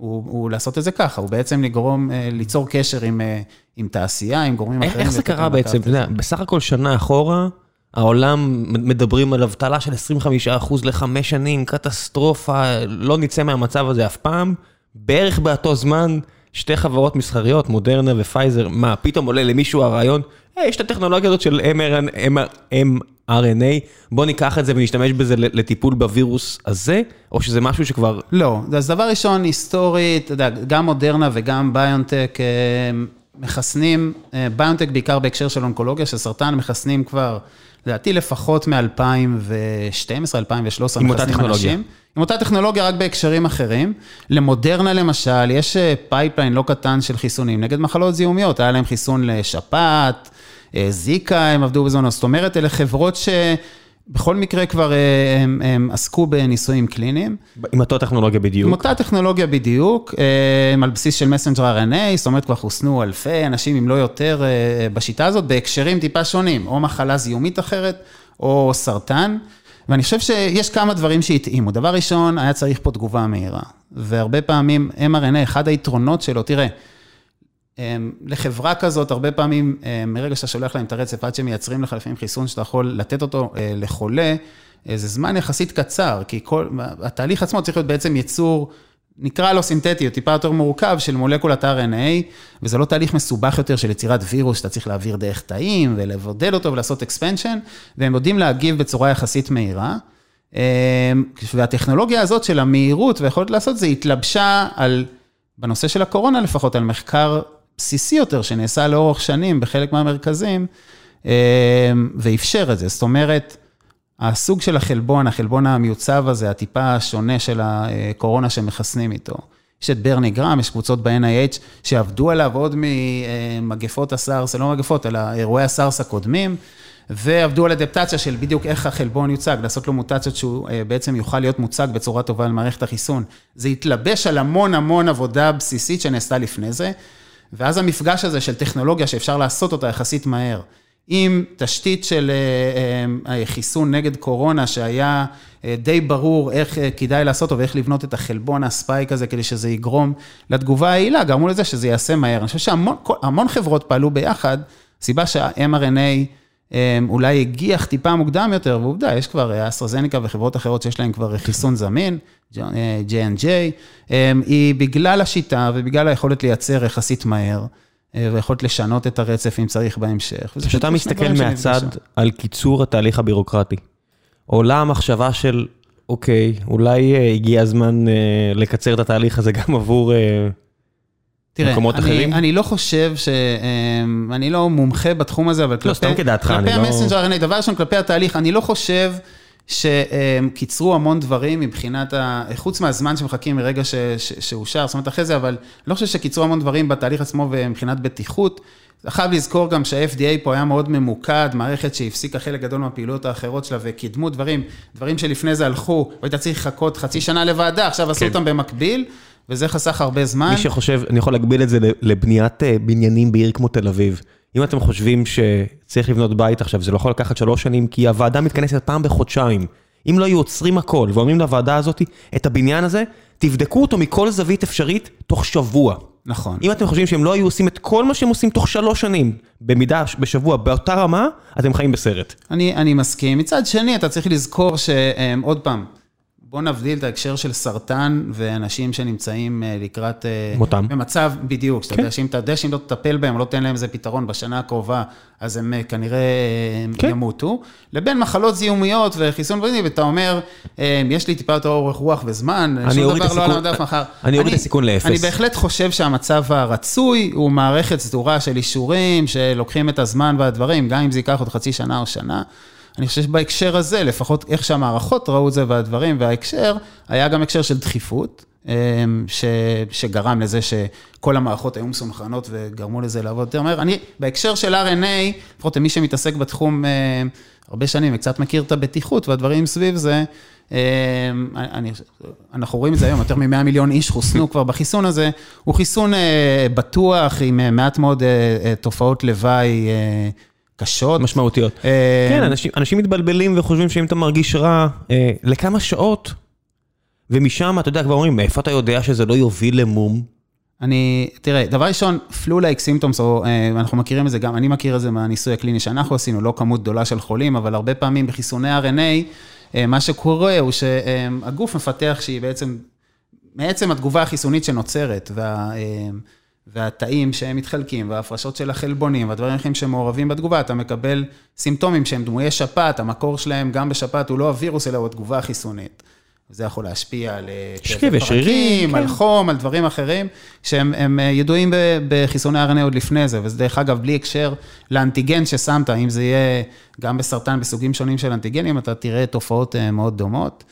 הוא, הוא לעשות את זה ככה, הוא בעצם לגרום, אה, ליצור קשר עם, אה, עם תעשייה, עם גורמים איך, אחרים. איך זה קרה בעצם? אתה יודע, בסך הכל שנה אחורה, העולם מדברים על אבטלה של 25% לחמש שנים, קטסטרופה, לא נצא מהמצב הזה אף פעם. בערך באותו זמן, שתי חברות מסחריות, מודרנה ופייזר, מה, פתאום עולה למישהו הרעיון, hey, יש את הטכנולוגיה הזאת של mRNA, בוא ניקח את זה ונשתמש בזה לטיפול בווירוס הזה, או שזה משהו שכבר... לא, אז דבר ראשון, היסטורית, אתה יודע, גם מודרנה וגם ביונטק אה, מחסנים, אה, ביונטק בעיקר בהקשר של אונקולוגיה, של סרטן, מחסנים כבר, לדעתי לפחות מ-2012, 2013, עם אותה טכנולוגיה. אנשים. עם אותה טכנולוגיה רק בהקשרים אחרים. למודרנה למשל, יש pipeline אה, לא קטן של חיסונים נגד מחלות זיהומיות, היה להם חיסון לשפעת, זיקה, הם עבדו בזונו, זאת אומרת, אלה חברות ש... בכל מקרה כבר אה, הם, הם עסקו בניסויים קליניים. עם אותה טכנולוגיה בדיוק. עם אותה טכנולוגיה בדיוק, הם על בסיס של messenger RNA, זאת אומרת כבר חוסנו אלפי אנשים, אם לא יותר, בשיטה הזאת, בהקשרים טיפה שונים, או מחלה זיהומית אחרת, או סרטן. ואני חושב שיש כמה דברים שהתאימו. דבר ראשון, היה צריך פה תגובה מהירה. והרבה פעמים mRNA, אחד היתרונות שלו, תראה, לחברה כזאת, הרבה פעמים, אמ, מרגע שאתה שולח להם את הרצף, עד שמייצרים לך לפעמים חיסון שאתה יכול לתת אותו אה, לחולה, אה, זה זמן יחסית קצר, כי כל, התהליך עצמו צריך להיות בעצם ייצור נקרא לו סינתטי, או טיפה יותר מורכב, של מולקולת RNA, וזה לא תהליך מסובך יותר של יצירת וירוס שאתה צריך להעביר דרך תאים ולבודד אותו ולעשות אקספנשן, והם יודעים להגיב בצורה יחסית מהירה. אמ, והטכנולוגיה הזאת של המהירות והיכולת לעשות זה התלבשה על, בנושא של הקורונה לפחות, על מחקר בסיסי יותר שנעשה לאורך שנים בחלק מהמרכזים, אמ, ואפשר את זה. זאת אומרת, הסוג של החלבון, החלבון המיוצב הזה, הטיפה השונה של הקורונה שמחסנים איתו. יש את ברני גרם, יש קבוצות ב-NIH שעבדו עליו עוד ממגפות הסארס, לא מגפות, אלא אירועי הסארס הקודמים, ועבדו על אדפטציה של בדיוק איך החלבון יוצג, לעשות לו מוטציות שהוא אה, בעצם יוכל להיות מוצג בצורה טובה על מערכת החיסון. זה התלבש על המון המון עבודה בסיסית שנעשתה לפני זה, ואז המפגש הזה של טכנולוגיה שאפשר לעשות אותה יחסית מהר. עם תשתית של אה, אה, חיסון נגד קורונה, שהיה אה, די ברור איך כדאי לעשות אותו ואיך לבנות את החלבון הספייק הזה כדי שזה יגרום לתגובה היעילה, גרמו לזה שזה ייעשה מהר. אני חושב שהמון חברות פעלו ביחד, סיבה שה-mRNA אולי הגיח טיפה מוקדם יותר, ועובדה, יש כבר אסטרזניקה וחברות אחרות שיש להן כבר חיסון זמין, J&J, היא בגלל השיטה ובגלל היכולת לייצר יחסית מהר. אה, ויכולת לשנות את הרצף אם צריך בהמשך. כשאתה מסתכל מהצד על קיצור התהליך הבירוקרטי, עולה המחשבה של, אוקיי, אולי אה, הגיע הזמן אה, לקצר את התהליך הזה גם עבור תראה, במקומות אני, אחרים? אני לא חושב ש... אמ, אני לא מומחה בתחום הזה, אבל כלפי... סתם כדעתך, אני כלפי לא- המסנג'ר RNA, דבר ראשון, כלפי התהליך, אני לא חושב שקיצרו המון דברים מבחינת ה... חוץ מהזמן שמחכים מרגע ש... ש... שאושר, זאת אומרת, אחרי זה, אבל לא חושב שקיצרו המון דברים בתהליך עצמו ומבחינת בטיחות. חייב לזכור גם שה-FDA פה היה מאוד ממוקד, מערכת שהפסיקה חלק גדול מהפעילויות האחרות שלה וקידמו דברים, דברים שלפני זה הלכו, והיית צריך לחכות חצי שנה לוועדה, עכשיו עשו כן. אותם במקביל, וזה חסך הרבה זמן. מי שחושב, אני יכול להגביל את זה לבניית אה, בניינים בעיר כמו תל אביב. אם אתם חושבים שצריך לבנות בית עכשיו, זה לא יכול לקחת שלוש שנים, כי הוועדה מתכנסת פעם בחודשיים. אם לא היו עוצרים הכל ואומרים לוועדה הזאת, את הבניין הזה, תבדקו אותו מכל זווית אפשרית תוך שבוע. נכון. אם אתם חושבים שהם לא היו עושים את כל מה שהם עושים תוך שלוש שנים, במידה, בשבוע, באותה רמה, אתם חיים בסרט. אני, אני מסכים. מצד שני, אתה צריך לזכור שעוד פעם, בוא נבדיל את ההקשר של סרטן ואנשים שנמצאים אה, לקראת... אה, מותם. במצב, בדיוק, שאתה כן. יודע שאם אתה יודע שאם לא תטפל בהם, לא תיתן להם איזה פתרון בשנה הקרובה, אז הם אה, כנראה אה, כן. ימותו. לבין מחלות זיהומיות וחיסון בריאותי, ואתה אומר, יש לי טיפה יותר אורך רוח וזמן, אני שום דבר לא על המדף מחר. אני אוריד את הסיכון לאפס. אני בהחלט חושב שהמצב הרצוי הוא מערכת סדורה של אישורים, שלוקחים את הזמן והדברים, גם אם זה ייקח עוד חצי שנה או שנה. אני חושב שבהקשר הזה, לפחות איך שהמערכות ראו את זה והדברים, וההקשר, היה גם הקשר של דחיפות, אמ, ש, שגרם לזה שכל המערכות היו מסונכרנות וגרמו לזה לעבוד יותר מהר. אני, בהקשר של RNA, לפחות למי שמתעסק בתחום אה, הרבה שנים וקצת מכיר את הבטיחות והדברים סביב זה, אה, אני, אנחנו רואים את זה היום, יותר מ-100 מיליון איש חוסנו כבר בחיסון הזה, הוא חיסון אה, בטוח עם אה, מעט מאוד אה, אה, תופעות לוואי אה, קשות. משמעותיות. אה, כן, אנשים, אנשים מתבלבלים וחושבים שאם אתה מרגיש רע, אה, לכמה שעות, ומשם, אתה יודע, כבר אומרים, מאיפה אתה יודע שזה לא יוביל למום? אני, תראה, דבר ראשון, flu-like symptoms, או אה, אנחנו מכירים את זה גם, אני מכיר את זה מהניסוי הקליני שאנחנו עשינו, לא כמות גדולה של חולים, אבל הרבה פעמים בחיסוני RNA, אה, מה שקורה הוא שהגוף מפתח שהיא בעצם, מעצם התגובה החיסונית שנוצרת, וה... והתאים שהם מתחלקים, וההפרשות של החלבונים, והדברים האחרים שמעורבים בתגובה, אתה מקבל סימפטומים שהם דמויי שפעת, המקור שלהם גם בשפעת הוא לא הווירוס, אלא הוא התגובה החיסונית. זה יכול להשפיע על אה, כאבי ושרירים, פרקים, על כן. חום, על דברים אחרים, שהם הם, אה, ידועים בחיסוני RNA עוד לפני זה, וזה דרך אגב, בלי הקשר לאנטיגן ששמת, אם זה יהיה גם בסרטן בסוגים שונים של אנטיגנים, אתה תראה תופעות אה, מאוד דומות.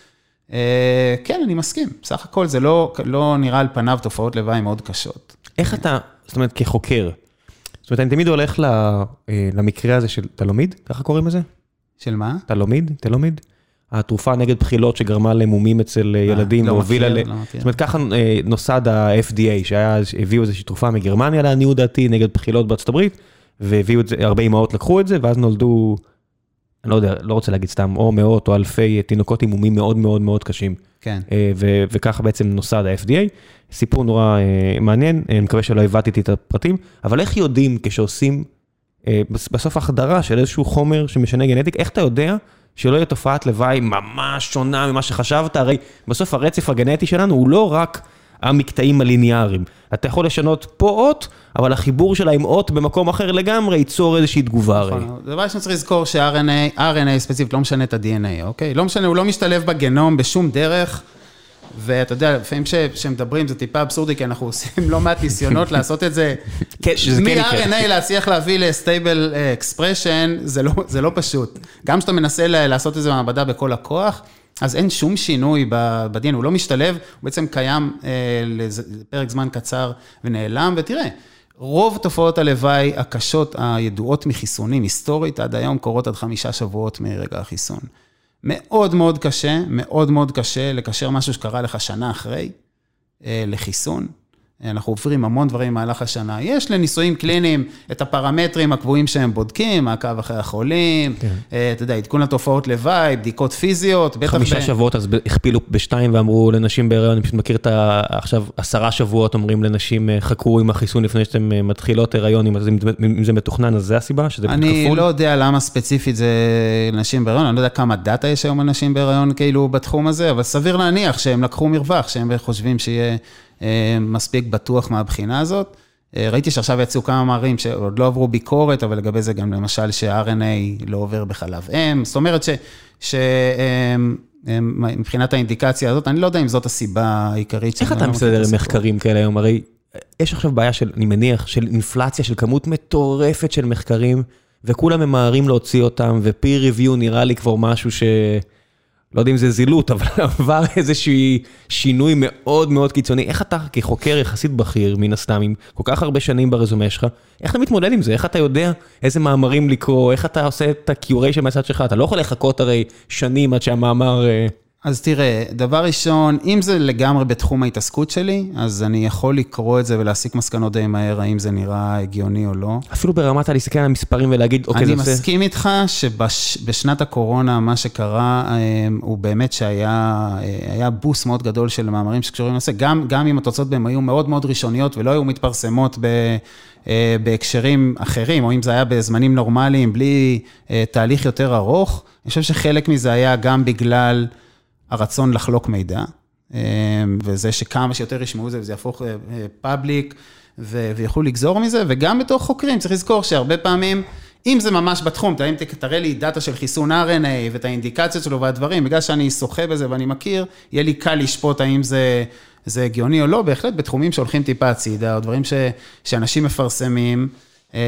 אה, כן, אני מסכים, בסך הכל זה לא, לא נראה על פניו תופעות לוואי מאוד קשות. איך אתה, זאת אומרת, כחוקר, זאת אומרת, אני תמיד הולך ל, אה, למקרה הזה של תלומיד, ככה קוראים לזה? של מה? תלומיד? תלומיד? התרופה נגד בחילות שגרמה למומים אצל אה, ילדים לא והובילה ל... לא. זאת אומרת, ככה נוסד ה-FDA, שהביאו איזושהי תרופה מגרמניה לעניות דעתי נגד בחילות בארצות הברית, והביאו את זה, הרבה אמהות לקחו את זה, ואז נולדו, אני לא יודע, לא רוצה להגיד סתם, או מאות או אלפי תינוקות עם מומים מאוד מאוד מאוד קשים. כן. אה, ו- וככה בעצם נוסד ה-FDA. סיפור נורא אה, מעניין, אני מקווה שלא הבאתי את הפרטים, אבל איך יודעים כשעושים אה, בס- בסוף החדרה של איזשהו חומר שמשנה גנטיק, איך אתה יודע שלא יהיה תופעת לוואי ממש שונה ממה שחשבת? הרי בסוף הרצף הגנטי שלנו הוא לא רק המקטעים הליניאריים. אתה יכול לשנות פה אות, אבל החיבור שלה עם אות במקום אחר לגמרי ייצור איזושהי תגובה הרי. נכון. דבר ראשון צריך לזכור ש-RNA, RNA ספציפית לא משנה את ה-DNA, אוקיי? לא משנה, הוא לא משתלב בגנום בשום דרך. ואתה יודע, לפעמים כשמדברים זה טיפה אבסורדי, כי אנחנו עושים לא מעט ניסיונות לעשות את זה. כן, כן. מ-RNA להצליח להביא ל-stable uh, expression, זה לא, זה לא פשוט. גם כשאתה מנסה לעשות את זה במעבדה בכל הכוח, אז אין שום שינוי בדין, הוא לא משתלב, הוא בעצם קיים uh, לפרק זמן קצר ונעלם, ותראה. רוב תופעות הלוואי הקשות הידועות מחיסונים, היסטורית עד היום, קורות עד חמישה שבועות מרגע החיסון. מאוד מאוד קשה, מאוד מאוד קשה לקשר משהו שקרה לך שנה אחרי אה, לחיסון. אנחנו עוברים המון דברים במהלך השנה. יש לניסויים קליניים את הפרמטרים הקבועים שהם בודקים, מעקב אחרי החולים, כן. אה, אתה יודע, עדכון לתופעות לוואי, בדיקות פיזיות, בטח... חמישה ב- שבועות, אז הכפילו בשתיים ואמרו לנשים בהיריון, אני פשוט מכיר את ה... עכשיו, עשרה שבועות אומרים לנשים, אה, חכו עם החיסון לפני שאתן אה, מתחילות הריון, אם זה- אם זה מתוכנן, אז זה הסיבה, שזה אני כפול? לא יודע למה ספציפית זה נשים בהיריון, אני לא יודע כמה דאטה יש היום על נשים בהיריון כאילו בתחום הזה, אבל סביר להניח שהם לקחו מרווח, שהם חושבים שיהיה מספיק בטוח מהבחינה הזאת. אה, ראיתי שעכשיו יצאו כמה מאמרים שעוד לא עברו ביקורת, אבל לגבי זה גם למשל ש-RNA לא עובר בחלב אם, זאת אומרת ש... ש אה, אה, מבחינת האינדיקציה הזאת, אני לא יודע אם זאת הסיבה העיקרית. איך אתה לא מסתדר עם. מחקרים כאלה היום? הרי יש עכשיו בעיה של, אני מניח, של אינפלציה, של כמות מטורפת של מחקרים, וכולם ממהרים להוציא אותם, ו-peer review נראה לי כבר משהו ש... לא יודע אם זה זילות, אבל עבר איזשהו שינוי מאוד מאוד קיצוני. איך אתה כחוקר יחסית בכיר, מן הסתם, עם כל כך הרבה שנים ברזומה שלך, איך אתה מתמודד עם זה? איך אתה יודע איזה מאמרים לקרוא? איך אתה עושה את ה-curation מהצד שלך? אתה לא יכול לחכות הרי שנים עד שהמאמר... אה, אז תראה, דבר ראשון, אם זה לגמרי בתחום ההתעסקות שלי, אז אני יכול לקרוא את זה ולהסיק מסקנות די מהר, האם זה נראה הגיוני או לא. אפילו ברמת להסתכל על המספרים ולהגיד, אוקיי, זה עושה... אני מסכים איתך שבשנת הקורונה, מה שקרה אה, הוא באמת שהיה אה, בוסט מאוד גדול של מאמרים שקשורים לנושא, גם, גם אם התוצאות בהם היו מאוד מאוד ראשוניות ולא היו מתפרסמות ב... אה, בהקשרים אחרים, או אם זה היה בזמנים נורמליים, בלי תהליך יותר ארוך, אני חושב שחלק מזה היה גם בגלל... הרצון לחלוק מידע, אה, וזה שכמה שיותר ישמעו זה וזה יהפוך פאבליק, אה, ויוכלו לגזור מזה, וגם בתור חוקרים, צריך לזכור שהרבה פעמים, אם זה ממש בתחום, אם תראה לי דאטה של חיסון RNA ואת האינדיקציות שלו והדברים, בגלל שאני שוחה בזה ואני מכיר, יהיה לי קל לשפוט האם זה, זה הגיוני או לא, בהחלט בתחומים שהולכים טיפה הצידה, או דברים ש, שאנשים מפרסמים. אמ,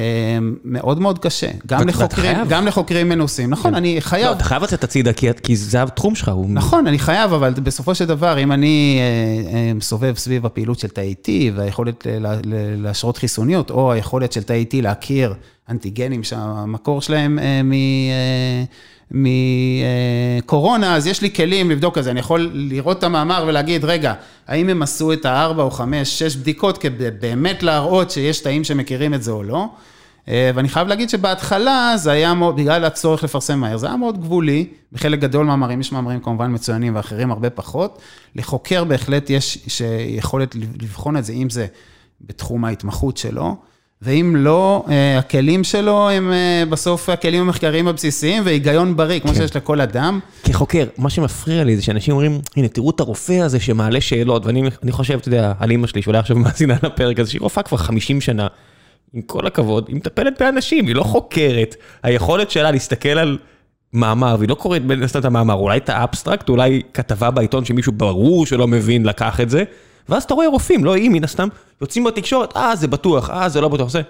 מאוד מאוד קשה, גם לחוקרים, גם לחוקרים מנוסים, נכון. אני חייב. לא, אתה חייב לצאת הצידה, כי זה התחום שלך. נכון, אני חייב, אבל בסופו של דבר, אם אני אה, אה, מסובב סביב הפעילות של תאי T והיכולת להשרות חיסוניות, או היכולת של תאי T להכיר אנטיגנים שהמקור שלהם אה, מ... מקורונה, אז יש לי כלים לבדוק את זה. אני יכול לראות את המאמר ולהגיד, רגע, האם הם עשו את הארבע או חמש, שש בדיקות כדי באמת להראות שיש תאים שמכירים את זה או לא? אה, ואני חייב להגיד שבהתחלה זה היה מאוד, בגלל הצורך לפרסם מהר, זה היה מאוד גבולי, בחלק גדול מאמרים, יש מאמרים כמובן מצוינים ואחרים הרבה פחות. לחוקר בהחלט יש יכולת לבחון את זה, אם זה בתחום ההתמחות שלו. ואם לא, אה, הכלים שלו הם אה, בסוף הכלים המחקריים הבסיסיים והיגיון בריא, כמו כן. שיש לכל אדם. כחוקר, מה שמפריע לי זה שאנשים אומרים, הנה, תראו את הרופא הזה שמעלה שאלות, ואני חושב, אתה יודע, על אימא שלי, שאולי עכשיו מאזינה לפרק הזה, שהיא רופאה כבר 50 שנה, עם כל הכבוד, היא מטפלת באנשים, היא לא חוקרת. היכולת שלה להסתכל על מאמר, והיא לא קוראת בין הסתם את המאמר, אולי את האבסטרקט, אולי כתבה בעיתון שמישהו ברור שלא מבין לקח את זה. ואז אתה רואה רופאים, לא היא מן הסתם, יוצאים בתקשורת, אה, זה בטוח, אה, זה לא בטוח, זה...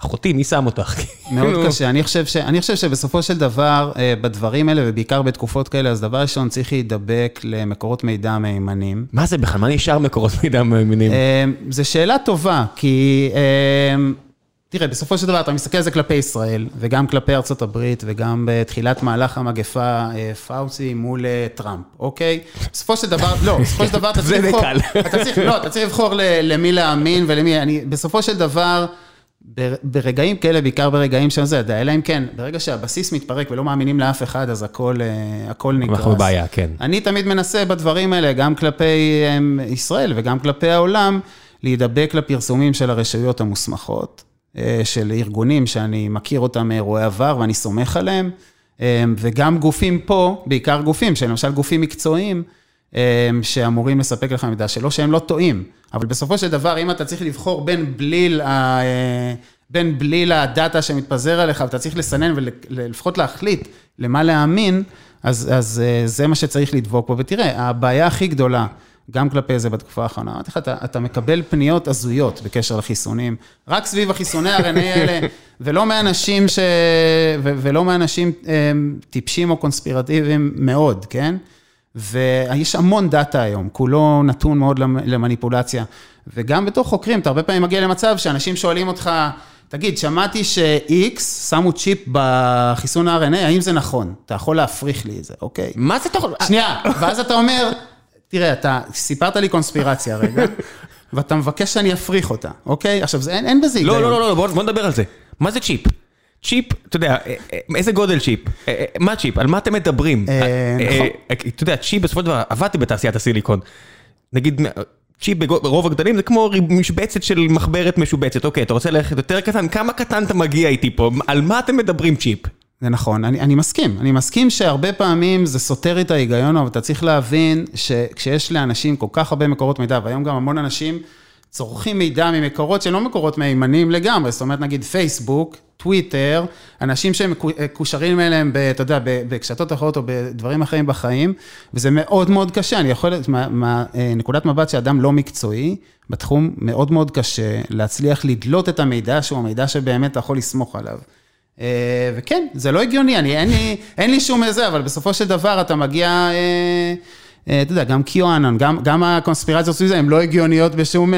אחותי, מי שם אותך? מאוד כאילו- קשה. אני חושב, ש... אני חושב שבסופו של דבר, אה, בדברים האלה, ובעיקר בתקופות כאלה, אז דבר ראשון, צריך להידבק למקורות מידע מהימנים. מה זה בכלל? מה נשאר מקורות מידע מהימנים? אה, זו שאלה טובה, כי... אה, תראה, בסופו של דבר, אתה מסתכל על זה כלפי ישראל, וגם כלפי ארצות הברית, וגם בתחילת מהלך המגפה, אה, פאוצי מול אה, טראמפ, אוקיי? בסופו של דבר, לא, בסופו של דבר אתה צריך לבחור, אתה צריך, לא, אתה צריך לבחור למי להאמין ולמי, אני, בסופו של דבר, ברגעים כאלה, בעיקר ברגעים של זה, אלא אם כן, ברגע שהבסיס מתפרק ולא מאמינים לאף אחד, אז הכל, אה, הכל נגרס. אנחנו בבעיה, כן. אני תמיד מנסה בדברים האלה, גם כלפי ישראל וגם כלפי העולם, להידבק לפרסומים של הרשויות המוסמכות. אה, של ארגונים שאני מכיר אותם מאירועי עבר ואני סומך עליהם, אה, וגם גופים פה, בעיקר גופים, שלמשל גופים מקצועיים, אה, שאמורים לספק לך מידע שלא שהם לא טועים, אבל בסופו של דבר, אם אתה צריך לבחור בין בליל, ה... בין בליל הדאטה שמתפזר עליך, ואתה צריך לסנן ולפחות להחליט למה להאמין, אז, אז זה מה שצריך לדבוק בו. ותראה, הבעיה הכי גדולה, גם כלפי זה בתקופה האחרונה. אמרתי לך, אתה, אתה מקבל פניות הזויות בקשר לחיסונים, רק סביב החיסוני RNA האלה, ולא מאנשים, ש... ו, ולא מאנשים הם, טיפשים או קונספירטיביים מאוד, כן? ויש המון דאטה היום, כולו נתון מאוד למניפולציה. וגם בתור חוקרים, אתה הרבה פעמים מגיע למצב שאנשים שואלים אותך, תגיד, שמעתי ש-X שמו צ'יפ בחיסון ה-RNA, האם זה נכון? אתה יכול להפריך לי את זה, אוקיי? מה זה תוכל? שנייה, ואז אתה אומר, תראה, אתה סיפרת לי קונספירציה רגע, ואתה מבקש שאני אפריך אותה, אוקיי? עכשיו, זה, אין, אין בזה לא, היגיון. לא, לא, לא, בוא, בוא נדבר על זה. מה זה צ'יפ? צ'יפ, אתה יודע, אה, אה, איזה גודל צ'יפ? אה, מה צ'יפ? על מה אתם מדברים? נכון. אתה יודע, צ'יפ בסופו של דבר, עבדתי בתעשיית הסיליקון. נגיד, צ'יפ ברוב הגדלים זה כמו משבצת של מחברת משובצת. אוקיי, אתה רוצה ללכת יותר קטן? כמה קטן אתה מגיע איתי פה? על מה אתם מדברים צ'יפ? זה נכון, אני, אני מסכים. אני מסכים שהרבה פעמים זה סותר את ההיגיון, אבל אתה צריך להבין שכשיש לאנשים כל כך הרבה מקורות מידע, והיום גם המון אנשים, צורכים מידע ממקורות שלא מקורות מהימנים לגמרי, זאת אומרת, נגיד פייסבוק, טוויטר, אנשים שהם מקושרים אליהם, אתה יודע, בקשתות אחרות או בדברים אחרים בחיים, וזה מאוד מאוד קשה, אני יכול, מנקודת מבט שאדם לא מקצועי, בתחום מאוד מאוד קשה להצליח לדלות את המידע שהוא המידע שבאמת אתה יכול לסמוך עליו. אה, וכן, זה לא הגיוני, אני, אין, לי, אין לי שום איזה, אבל בסופו של דבר אתה מגיע, אה, אה, אתה יודע, גם קיואנון, גם, גם הקונספירציות סביב זה, הן לא הגיוניות בשום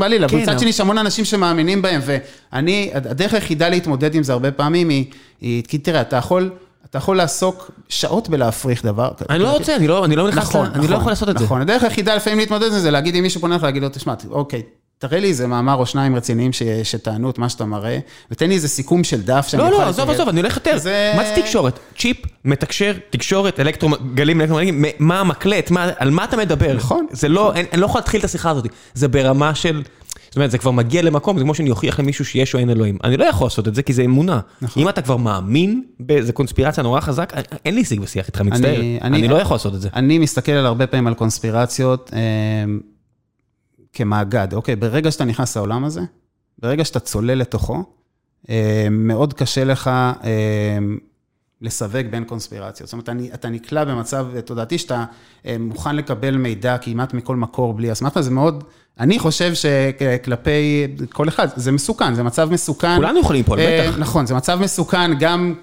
בעליל, אבל כן, מצד שני, יש המון אנשים שמאמינים בהם, ואני, הדרך היחידה להתמודד עם זה הרבה פעמים היא, היא כי תראה, אתה יכול... אתה יכול לעסוק שעות בלהפריך דבר. אני לא רוצה, אני לא, אני לא נכנס, נכון, אני לא נכון, יכול לעשות את זה. נכון, הדרך היחידה לפעמים להתמודד עם זה, להגיד אם מישהו פונה לך, להגיד לו, תשמע, אוקיי, תראה לי איזה מאמר או שניים רציניים שטענו את מה שאתה מראה, ותן לי איזה סיכום של דף שאני לא, לא, עזוב, עזוב, אני הולך יותר. מה זה תקשורת? צ'יפ, מתקשר, תקשורת, גלים אלקטרומגנטיים, מה המקלט, על מה אתה מדבר? נכון. זה לא, אני לא יכול להתחיל את השיחה הזאת. זה ברמה של... זאת אומרת, זה כבר מגיע למקום, זה כמו שאני אוכיח למישהו שיש או אין אלוהים. אני לא יכול לעשות את זה, כי זה אמונה. נכון. אם אתה כבר מאמין באיזה קונספירציה נורא חזק, אין לי שיג ושיח איתך, מצטער. אני לא יכול לעשות את זה. אני מסתכל על הרבה פעמים על קונספירציות, אה, כמאגד, אוקיי? ברגע שאתה נכנס לעולם הזה, ברגע שאתה צולל לתוכו, אה, מאוד קשה לך אה, לסווג בין קונספירציות. זאת אומרת, אתה נקלע במצב תודעתי שאתה אה, מוכן לקבל מידע כמעט מכל מקור בלי אסמכתה, זה מאוד, אני חושב שכלפי כל אחד, זה מסוכן, זה מצב מסוכן. כולנו יכולים פה, בטח. נכון, זה מצב מסוכן גם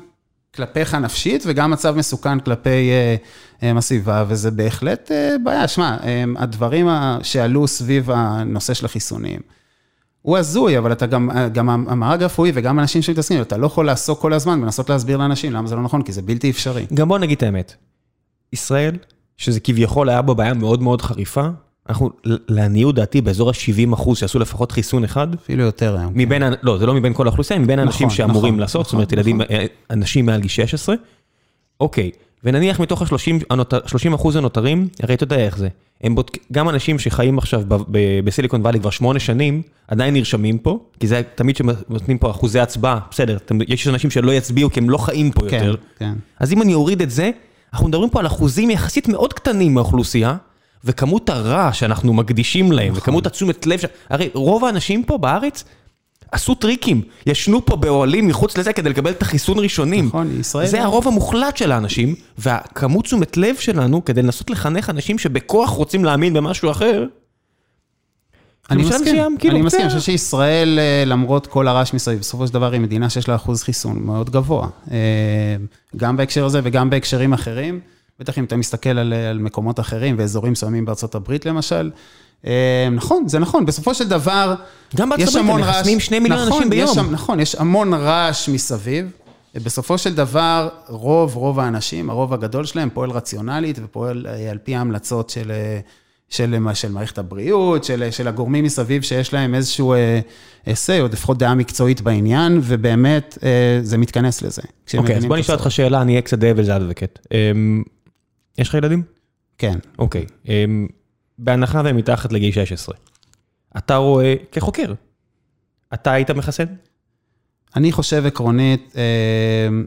כלפיך נפשית וגם מצב מסוכן כלפי הסביבה, וזה בהחלט בעיה. שמע, הדברים שעלו סביב הנושא של החיסונים, הוא הזוי, אבל אתה גם, גם המארג הרפואי וגם אנשים שמתעסקים, אתה לא יכול לעסוק כל הזמן ולנסות להסביר לאנשים למה זה לא נכון, כי זה בלתי אפשרי. גם בוא נגיד את האמת, ישראל, שזה כביכול היה בו בעיה מאוד מאוד חריפה, אנחנו, לעניות דעתי, באזור ה-70 אחוז שעשו לפחות חיסון אחד. אפילו יותר היום. מבין, כן. לא, זה לא מבין כל האוכלוסייה, מבין האנשים נכון, שאמורים נכון, לעשות, נכון, זאת אומרת, נכון. ילדים, אה, אנשים מעל גיל 16. אוקיי, ונניח מתוך ה-30 אחוז הנותרים, הרי אתה יודע איך זה. הם בודק, גם אנשים שחיים עכשיו בסיליקון וואלי כבר שמונה שנים, עדיין נרשמים פה, כי זה תמיד שנותנים פה אחוזי הצבעה, בסדר, יש אנשים שלא יצביעו כי הם לא חיים פה כן, יותר. כן. אז אם אני אוריד את זה, אנחנו מדברים פה על אחוזים יחסית מאוד קטנים מהאוכלוסייה, וכמות הרע שאנחנו מקדישים להם, נכון. וכמות התשומת לב, ש... הרי רוב האנשים פה בארץ עשו טריקים, ישנו פה באוהלים מחוץ לזה כדי לקבל את החיסון ראשונים. נכון, ישראל. זה הרוב המוחלט של האנשים, והכמות תשומת לב שלנו כדי לנסות לחנך אנשים שבכוח רוצים להאמין במשהו אחר. אני מסכים, כאילו, אני מסכים, אני חושב שישראל, אה, למרות כל הרעש מסביב, בסופו של דבר היא מדינה שיש לה אחוז חיסון מאוד גבוה. אה, גם בהקשר הזה וגם בהקשרים אחרים. בטח אם אתה מסתכל על, על מקומות אחרים ואזורים מסוימים בארצות הברית למשל. אה, נכון, זה נכון, בסופו של דבר, גם בארצות הברית הם מחסנים שני מיליון נכון, אנשים ביום. יש, נכון, יש המון רעש מסביב. בסופו של דבר, רוב, רוב האנשים, הרוב הגדול שלהם פועל רציונלית ופועל אה, על פי ההמלצות של, אה, של, של מערכת הבריאות, של, של הגורמים מסביב שיש להם איזשהו אסי, או לפחות דעה מקצועית בעניין, ובאמת זה מתכנס לזה. אוקיי, okay, אז בוא נשאל אותך שאלה, אני אהיה קצת דבל אדווקט. יש לך ילדים? כן. אוקיי. אמ, בהנחה והם מתחת לגיל 16, אתה רואה, כחוקר, אתה היית מחסן? אני חושב עקרונית, אמ,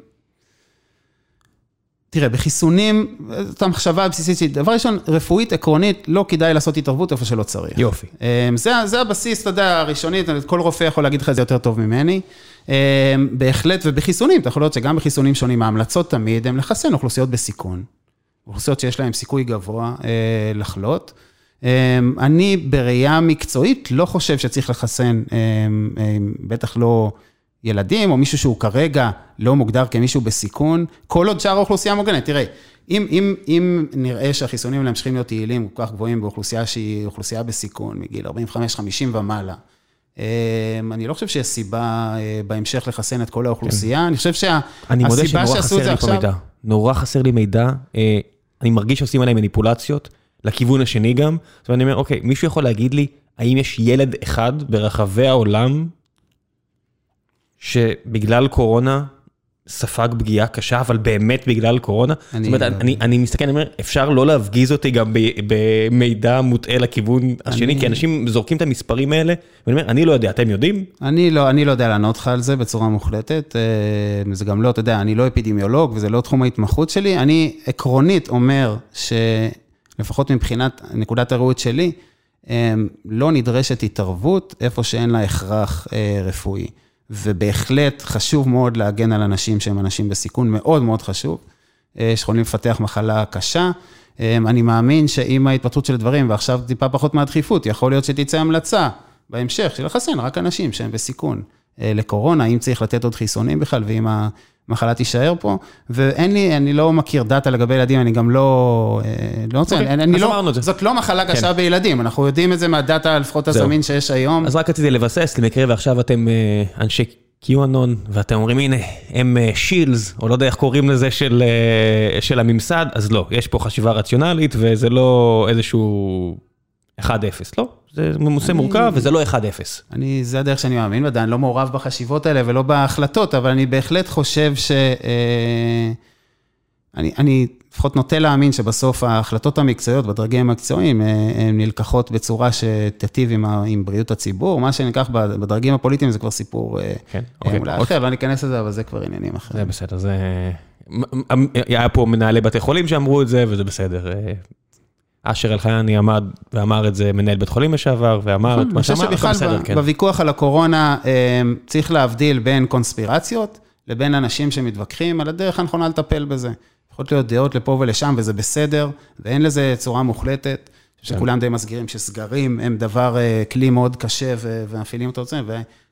תראה, בחיסונים, זאת המחשבה הבסיסית שלי, דבר ראשון, רפואית עקרונית, לא כדאי לעשות התערבות איפה שלא צריך. יופי. אמ, זה, זה הבסיס, אתה יודע, הראשונית, כל רופא יכול להגיד לך את זה יותר טוב ממני. בהחלט, ובחיסונים, אתה יכול לראות שגם בחיסונים שונים, ההמלצות תמיד הן לחסן אוכלוסיות בסיכון. אוכלוסיות שיש להן סיכוי גבוה אה, לחלות. אה, אני בראייה מקצועית לא חושב שצריך לחסן, אה, אה, בטח לא ילדים, או מישהו שהוא כרגע לא מוגדר כמישהו בסיכון, כל עוד שאר האוכלוסייה מוגנת. תראה, אם, אם, אם נראה שהחיסונים האלה ממשיכים להיות יעילים כל כך גבוהים באוכלוסייה שהיא אוכלוסייה בסיכון, מגיל 45-50 ומעלה, אני לא חושב שיש סיבה בהמשך לחסן את כל האוכלוסייה, כן. אני חושב שהסיבה שעשו את זה עכשיו... נורא חסר לי מידע, אני מרגיש שעושים עליי מניפולציות, לכיוון השני גם, ואני אומר, אוקיי, מישהו יכול להגיד לי, האם יש ילד אחד ברחבי העולם, שבגלל קורונה ספג פגיעה קשה, אבל באמת בגלל קורונה? זאת אומרת, לא אני, אני מסתכל, אני אומר, אפשר לא להפגיז אותי גם במידע מוטעה לכיוון השני, כי אנשים זורקים את המספרים האלה, ואני אומר, אני לא יודע, אתם יודעים? אני לא, אני לא יודע לענות לך על זה בצורה מוחלטת. אה, זה גם לא, אתה יודע, אני לא אפידמיולוג וזה לא תחום ההתמחות שלי. אני עקרונית אומר שלפחות מבחינת נקודת הראות שלי, לא נדרשת התערבות איפה שאין לה הכרח רפואי. ובהחלט חשוב מאוד להגן על אנשים שהם אנשים בסיכון, מאוד מאוד חשוב, שיכולים לפתח מחלה קשה. אני מאמין שעם ההתפתחות של דברים, ועכשיו טיפה פחות מהדחיפות, יכול להיות שתצא המלצה בהמשך של לחסן רק אנשים שהם בסיכון לקורונה, אם צריך לתת עוד חיסונים בכלל, ואם המחלה תישאר פה, ואין לי, אני לא מכיר דאטה לגבי ילדים, אני גם לא, לא רוצה, אוקיי, אני אז לא. זאת לא מחלה קשה כן. בילדים, אנחנו יודעים את זה מהדאטה, לפחות הזמין שיש היום. אז רק רציתי לבסס, למקרה ועכשיו אתם אה, אנשי QAnon, ואתם אומרים, הנה, הם שילס, או לא יודע איך קוראים לזה, של, אה, של הממסד, אז לא, יש פה חשיבה רציונלית, וזה לא איזשהו 1-0, לא? זה נושא מורכב, וזה לא 1-0. אני, זה הדרך שאני מאמין בה, אני לא מעורב בחשיבות האלה ולא בהחלטות, אבל אני בהחלט חושב ש... אה, אני, אני לפחות נוטה להאמין שבסוף ההחלטות המקצועיות בדרגים המקצועיים, אה, הן נלקחות בצורה שתיטיב עם, ה- עם בריאות הציבור. מה שנלקח בדרגים הפוליטיים זה כבר סיפור אה, כן, אוקיי. אולי עוד- אחר, לא ניכנס לזה, אבל זה כבר עניינים זה אחרים. בסדר, זה... מ- מ- היה פה מנהלי בתי חולים שאמרו את זה, וזה בסדר. אשר אלחייני עמד ואמר את זה, מנהל בית חולים לשעבר, ואמר את אני מה שאמר, שבכלל בסדר, כן. בוויכוח על הקורונה אה, צריך להבדיל בין קונספירציות לבין אנשים שמתווכחים על הדרך הנכונה לטפל בזה. יכולות להיות דעות לפה ולשם וזה בסדר, ואין לזה צורה מוחלטת. כן. שכולם די מסגירים שסגרים הם דבר, אה, כלי מאוד קשה ומפעילים אותו.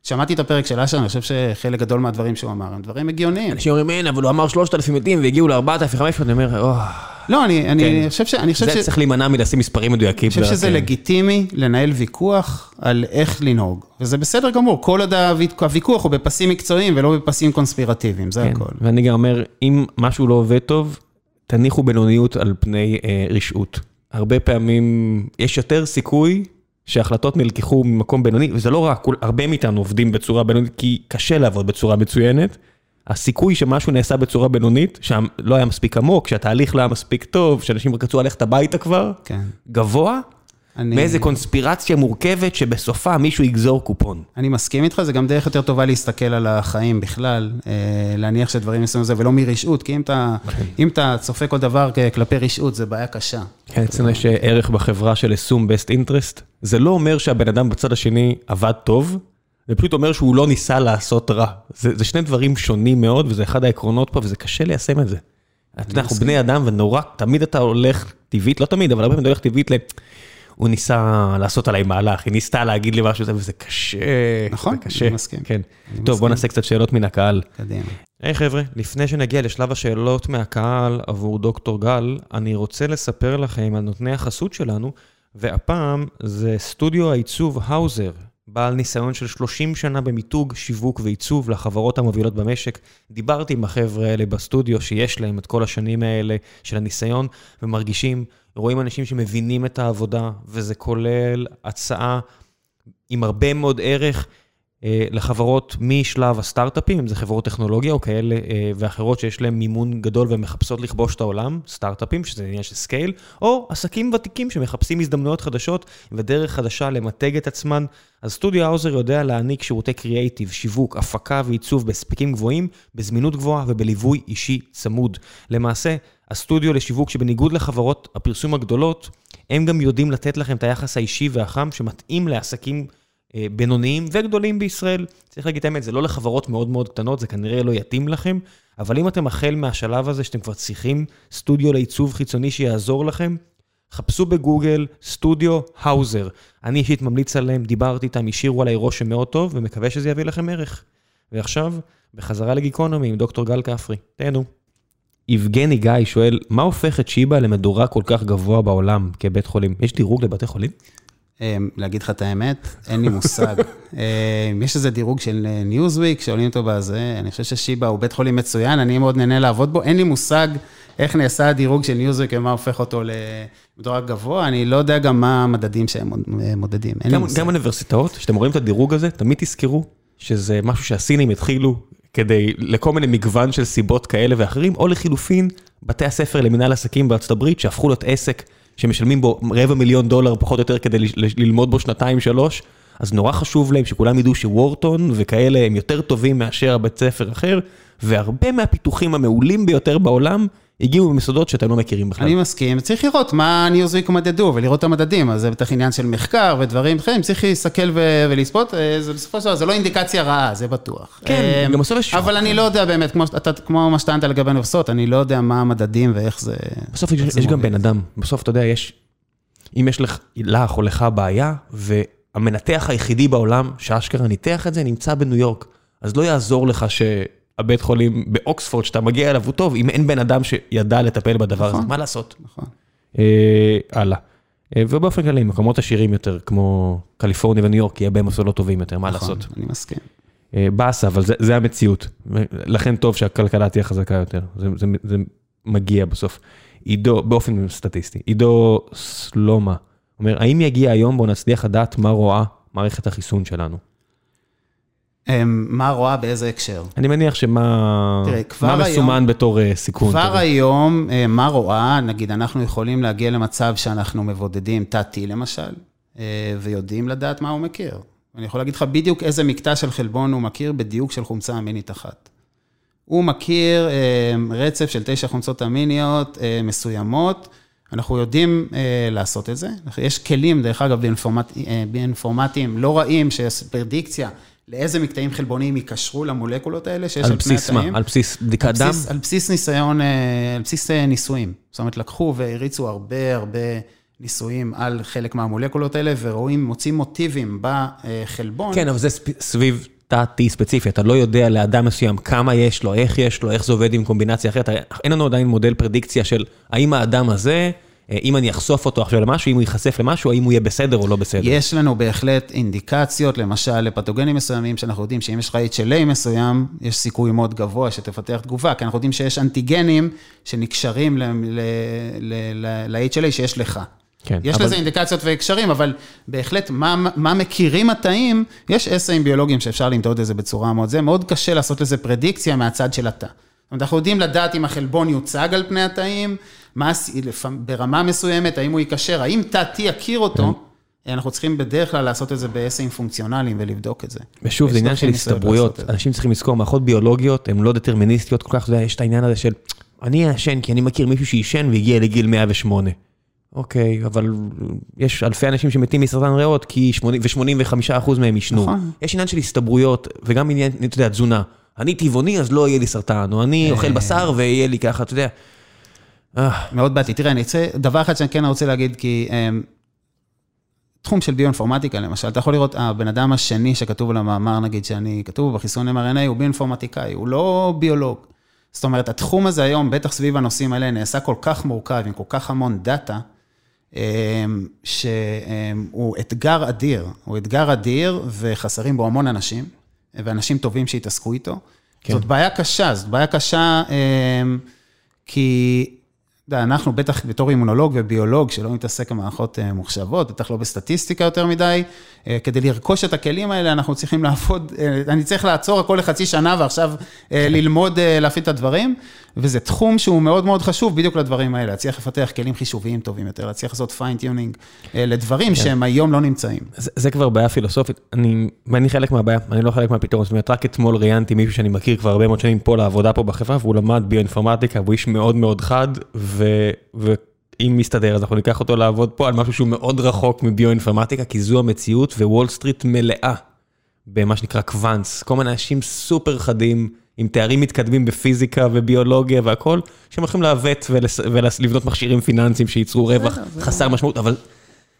זה, ושמעתי את הפרק של אשר, אני חושב שחלק גדול מהדברים שהוא אמר הם דברים הגיוניים. אנשים אומרים, אין, אבל הוא אמר 3,000 מתים והגיעו ל-4,500, אני אומר, "או, לא, אני, אני כן. חושב ש... אני חושב זה ש... צריך להימנע מלשים מספרים מדויקים. אני חושב שזה כן. לגיטימי לנהל ויכוח על איך לנהוג, וזה בסדר גמור, כל עוד הוויכ- הוויכוח הוא בפסים מקצועיים ולא בפסים קונספירטיביים, זה כן, הכל. ואני גם אומר, אם משהו לא עובד טוב, תניחו בינוניות על פני אה, רשעות. הרבה פעמים יש יותר סיכוי שהחלטות נלקחו ממקום בינוני, וזה לא רק, הרבה מאיתנו עובדים בצורה בינונית, כי קשה לעבוד בצורה מצוינת. הסיכוי שמשהו נעשה בצורה בינונית, שם לא היה מספיק עמוק, שהתהליך לא היה מספיק טוב, שאנשים רק רצו ללכת הביתה כבר, כן. גבוה, אני, מאיזה קונספירציה מורכבת שבסופה מישהו יגזור קופון. אני מסכים איתך, זה גם דרך יותר טובה להסתכל על החיים בכלל, אה, להניח שדברים מסוימים זה, ולא מרשעות, כי אם אתה, אם אתה צופה כל דבר כלפי רשעות, זה בעיה קשה. כן, אצלנו יש ערך בחברה של assume best interest. זה לא אומר שהבן אדם בצד השני עבד טוב, זה פשוט אומר שהוא לא ניסה לעשות רע. זה, זה שני דברים שונים מאוד, וזה אחד העקרונות פה, וזה קשה ליישם את זה. אתה יודע, אנחנו. בני אדם, ונורא, תמיד אתה הולך טבעית, לא תמיד, אבל הרבה פעמים אתה הולך טבעית ל... הוא ניסה לעשות עליי מהלך, היא ניסתה להגיד לי משהו, וזה קשה. נכון, זה קשה. אני מסכים. כן. אני טוב, בוא מסכים. נעשה קצת שאלות מן הקהל. קדימה. היי hey, חבר'ה, לפני שנגיע לשלב השאלות מהקהל עבור דוקטור גל, אני רוצה לספר לכם על נותני החסות שלנו, והפעם זה סטודיו העיצוב האוזר, בעל ניסיון של 30 שנה במיתוג, שיווק ועיצוב לחברות המובילות במשק. דיברתי עם החבר'ה האלה בסטודיו שיש להם את כל השנים האלה של הניסיון, ומרגישים, רואים אנשים שמבינים את העבודה, וזה כולל הצעה עם הרבה מאוד ערך. אה, לחברות משלב הסטארט-אפים, אם זה חברות טכנולוגיה או כאלה אה, ואחרות שיש להן מימון גדול ומחפשות לכבוש את העולם, סטארט-אפים, שזה עניין של scale, או עסקים ותיקים שמחפשים הזדמנויות חדשות ודרך חדשה למתג את עצמן. אז סטודיו האוזר יודע להעניק שירותי קריאייטיב, שיווק, הפקה ועיצוב בהספקים גבוהים, בזמינות גבוהה ובליווי אישי צמוד. למעשה, הסטודיו לשיווק שבניגוד לחברות הפרסום הגדולות, הם גם יודעים לתת לכם את היחס האישי והחם שמתאים לעסקים בינוניים וגדולים בישראל. צריך להגיד את האמת, זה לא לחברות מאוד מאוד קטנות, זה כנראה לא יתאים לכם, אבל אם אתם החל מהשלב הזה שאתם כבר צריכים סטודיו לעיצוב חיצוני שיעזור לכם, חפשו בגוגל סטודיו האוזר. אני אישית ממליץ עליהם, דיברתי איתם, השאירו עליי רושם מאוד טוב, ומקווה שזה יביא לכם ערך. ועכשיו, בחזרה לגיקונומי עם דוקטור גל כפרי. תהנו. יבגני גיא שואל, מה הופך את שיבא למדורג כל כך גבוה בעולם כבית חולים? יש דירוג לבתי חולים? אה, להגיד לך את האמת, אין לי מושג. אה, יש איזה דירוג של ניוזוויק, שעולים אותו בזה, אני חושב ששיבא הוא בית חולים מצוין, אני מאוד נהנה לעבוד בו, אין לי מושג איך נעשה הדירוג של ניוזוויק ומה הופך אותו למדורג גבוה, אני לא יודע גם מה המדדים שהם מוד- מודדים, אין לי מושג. גם אוניברסיטאות, כשאתם רואים את הדירוג הזה, תמיד תזכרו שזה משהו שהסינים התחילו כדי, לכל מיני מגוון של סיבות כאלה ואחרים, או לחילופין, בתי הספר למנהל עסקים בארצות הברית, שהפכו להיות עסק שמשלמים בו רבע מיליון דולר פחות או יותר כדי ללמוד בו שנתיים שלוש, אז נורא חשוב להם שכולם ידעו שוורטון וכאלה הם יותר טובים מאשר הבית ספר אחר, והרבה מהפיתוחים המעולים ביותר בעולם הגיעו ממסודות שאתם לא מכירים בכלל. אני מסכים, צריך לראות מה ניוזוויק מדדו ולראות את המדדים, אז זה בטח עניין של מחקר ודברים אחרים, צריך להסתכל ו- ולצפות, אה, זה בסופו של דבר, זה לא אינדיקציה רעה, זה בטוח. כן, אה, גם בסוף יש... אבל אני לא יודע באמת, כמו, מה שטענת לגבי האוניברסיטאות, אני לא יודע מה המדדים ואיך זה... בסוף יש, גם. בן אדם, בסוף אתה יודע, יש, אם יש לך, או לך בעיה, והמנתח היחידי בעולם שאשכרה ניתח את זה, נמצא בניו יורק. אז לא יעזור לך שהבית חולים באוקספורד, שאתה מגיע אליו, הוא טוב, אם אין בן אדם שידע לטפל בדבר הזה, נכון. מה לעשות? נכון. אה, הלאה. אה, ובאופן כללי, מקומות עשירים יותר, כמו קליפורניה וניו יורק, יהיה בהם מסלולות טובים יותר, מה נכון, לעשות? אני מסכים. אה, באסה, אבל זה, זה המציאות. לכן טוב שהכלכלה תהיה חזקה יותר. זה, זה, זה מגיע בסוף. עידו, באופן סטטיסטי, עידו סלומה אומר, האם יגיע היום בו נצליח לדעת מה רואה מערכת החיסון שלנו? אמ, מה רואה באיזה הקשר? אני מניח שמה תראה, מה היום- מסומן בתור אה, סיכון. כבר. היום, אה, מה רואה, נגיד, אנחנו יכולים להגיע למצב שאנחנו מבודדים תת-T למשל, אה, ויודעים לדעת מה הוא מכיר. אני יכול להגיד לך בדיוק איזה מקטע של חלבון הוא מכיר בדיוק של חומצה אמינית אחת. הוא מכיר רצף של תשע חומצות אמיניות מסוימות, אנחנו יודעים אה, לעשות את זה. יש כלים, דרך אגב, באינפורמט, באינפורמטיים לא רעים, שיש פרדיקציה לאיזה מקטעים חלבוניים ייקשרו למולקולות האלה שיש על על פני בסיס מה? התאים. על בסיס בדיקת על דם? בסיס, על בסיס ניסיון, אה, על בסיס אה, ניסויים. זאת אומרת, לקחו והריצו הרבה הרבה ניסויים על חלק מהמולקולות האלה, ורואים, מוצאים מוטיבים בחלבון. כן, אבל זה ספ- סביב תא-T ספציפי, אתה לא יודע לאדם מסוים כמה יש לו, איך יש לו, איך זה עובד עם קומבינציה אחרת. אין לנו עדיין מודל פרדיקציה של האם האדם הזה, אם אני אחשוף אותו עכשיו למשהו, אם הוא ייחשף למשהו, האם הוא יהיה בסדר או לא בסדר. יש לנו בהחלט אינדיקציות, למשל לפתוגנים מסוימים, שאנחנו יודעים שאם יש לך HLA מסוים, יש סיכוי מאוד גבוה שתפתח תגובה, כי אנחנו יודעים שיש אנטיגנים שנקשרים ל-HLA שיש לך. כן, יש אבל- לזה אינדיקציות והקשרים, אבל בהחלט, מה, מה מכירים התאים, יש אסאים ביולוגיים שאפשר למדוד את זה בצורה מאוד זה, מאוד קשה לעשות לזה פרדיקציה מהצד של התא. זאת אומרת, אנחנו יודעים לדעת אם החלבון יוצג על פני התאים, מה, ברמה מסוימת, האם הוא ייקשר, האם T יכיר אותו, כן. אנחנו צריכים בדרך כלל לעשות את זה באסאים פונקציונליים ולבדוק את זה. ושוב, זה עניין של הסתברויות. זה. אנשים צריכים לזכור, מערכות ביולוגיות הן לא דטרמיניסטיות כל כך, אתה יודע, יש את העניין הזה של, אני אעשן כי אני מכיר מישהו שעישן והגיע לגיל 108. אוקיי, אבל יש אלפי אנשים שמתים מסרטן ריאות, כי 80 ו-85% מהם עישנו. נכון. יש עניין של הסתברויות, וגם עניין, אתה יודע, תזונה. אני טבעוני, אז לא יהיה לי סרטן, או אני אוכל בשר ויהיה לי ככה, אתה יודע. אה, מאוד בעייתי. תראה, אני רוצה, דבר אחד שאני כן רוצה להגיד, כי אמ, תחום של ביואינפורמטיקה, למשל, אתה יכול לראות, הבן אדם השני שכתוב על המאמר, נגיד, שאני, כתוב בחיסון mRNA, הוא ביואינפורמטיקאי, הוא לא ביולוג. זאת אומרת, התחום הזה היום, בטח סביב הנושאים האלה, נעשה כל כך מורכב, עם כל כך המון דאטה, אמ, שהוא אתגר אדיר, הוא אתגר אדיר, וחסרים בו המון אנשים, ואנשים טובים שהתעסקו איתו. כן. זאת בעיה קשה, זאת בעיה קשה, אמ, כי, יודע, אנחנו בטח בתור אימונולוג וביולוג, שלא מתעסק במערכות אה, מוחשבות, בטח לא בסטטיסטיקה יותר מדי, אה, כדי לרכוש את הכלים האלה, אנחנו צריכים לעבוד, אה, אני צריך לעצור הכל לחצי שנה ועכשיו ללמוד להפעיל את הדברים, וזה תחום שהוא מאוד מאוד חשוב בדיוק לדברים האלה, להצליח לפתח כלים חישוביים טובים יותר, להצליח לעשות fine-tuning לדברים שהם היום לא נמצאים. זה, זה כבר בעיה פילוסופית, אני, ואני חלק מהבעיה, אני לא חלק מהפתרון, זאת אומרת, רק אתמול ראיינתי מישהו שאני מכיר כבר הרבה מאוד שנים פה לעבודה פה בחברה, והוא למד ביואינפורמטיקה, והוא איש מאוד מאוד חד, ו, ואם מסתדר, אז אנחנו ניקח אותו לעבוד פה על משהו שהוא מאוד רחוק מביואינפורמטיקה, כי זו המציאות, ווול סטריט מלאה במה שנקרא קוואנס, כל מיני אנשים סופר חדים, עם תארים מתקדמים בפיזיקה וביולוגיה והכל, שהם הולכים לעוות ולס- ולבנות מכשירים פיננסיים שייצרו רווח חסר משמעות, אבל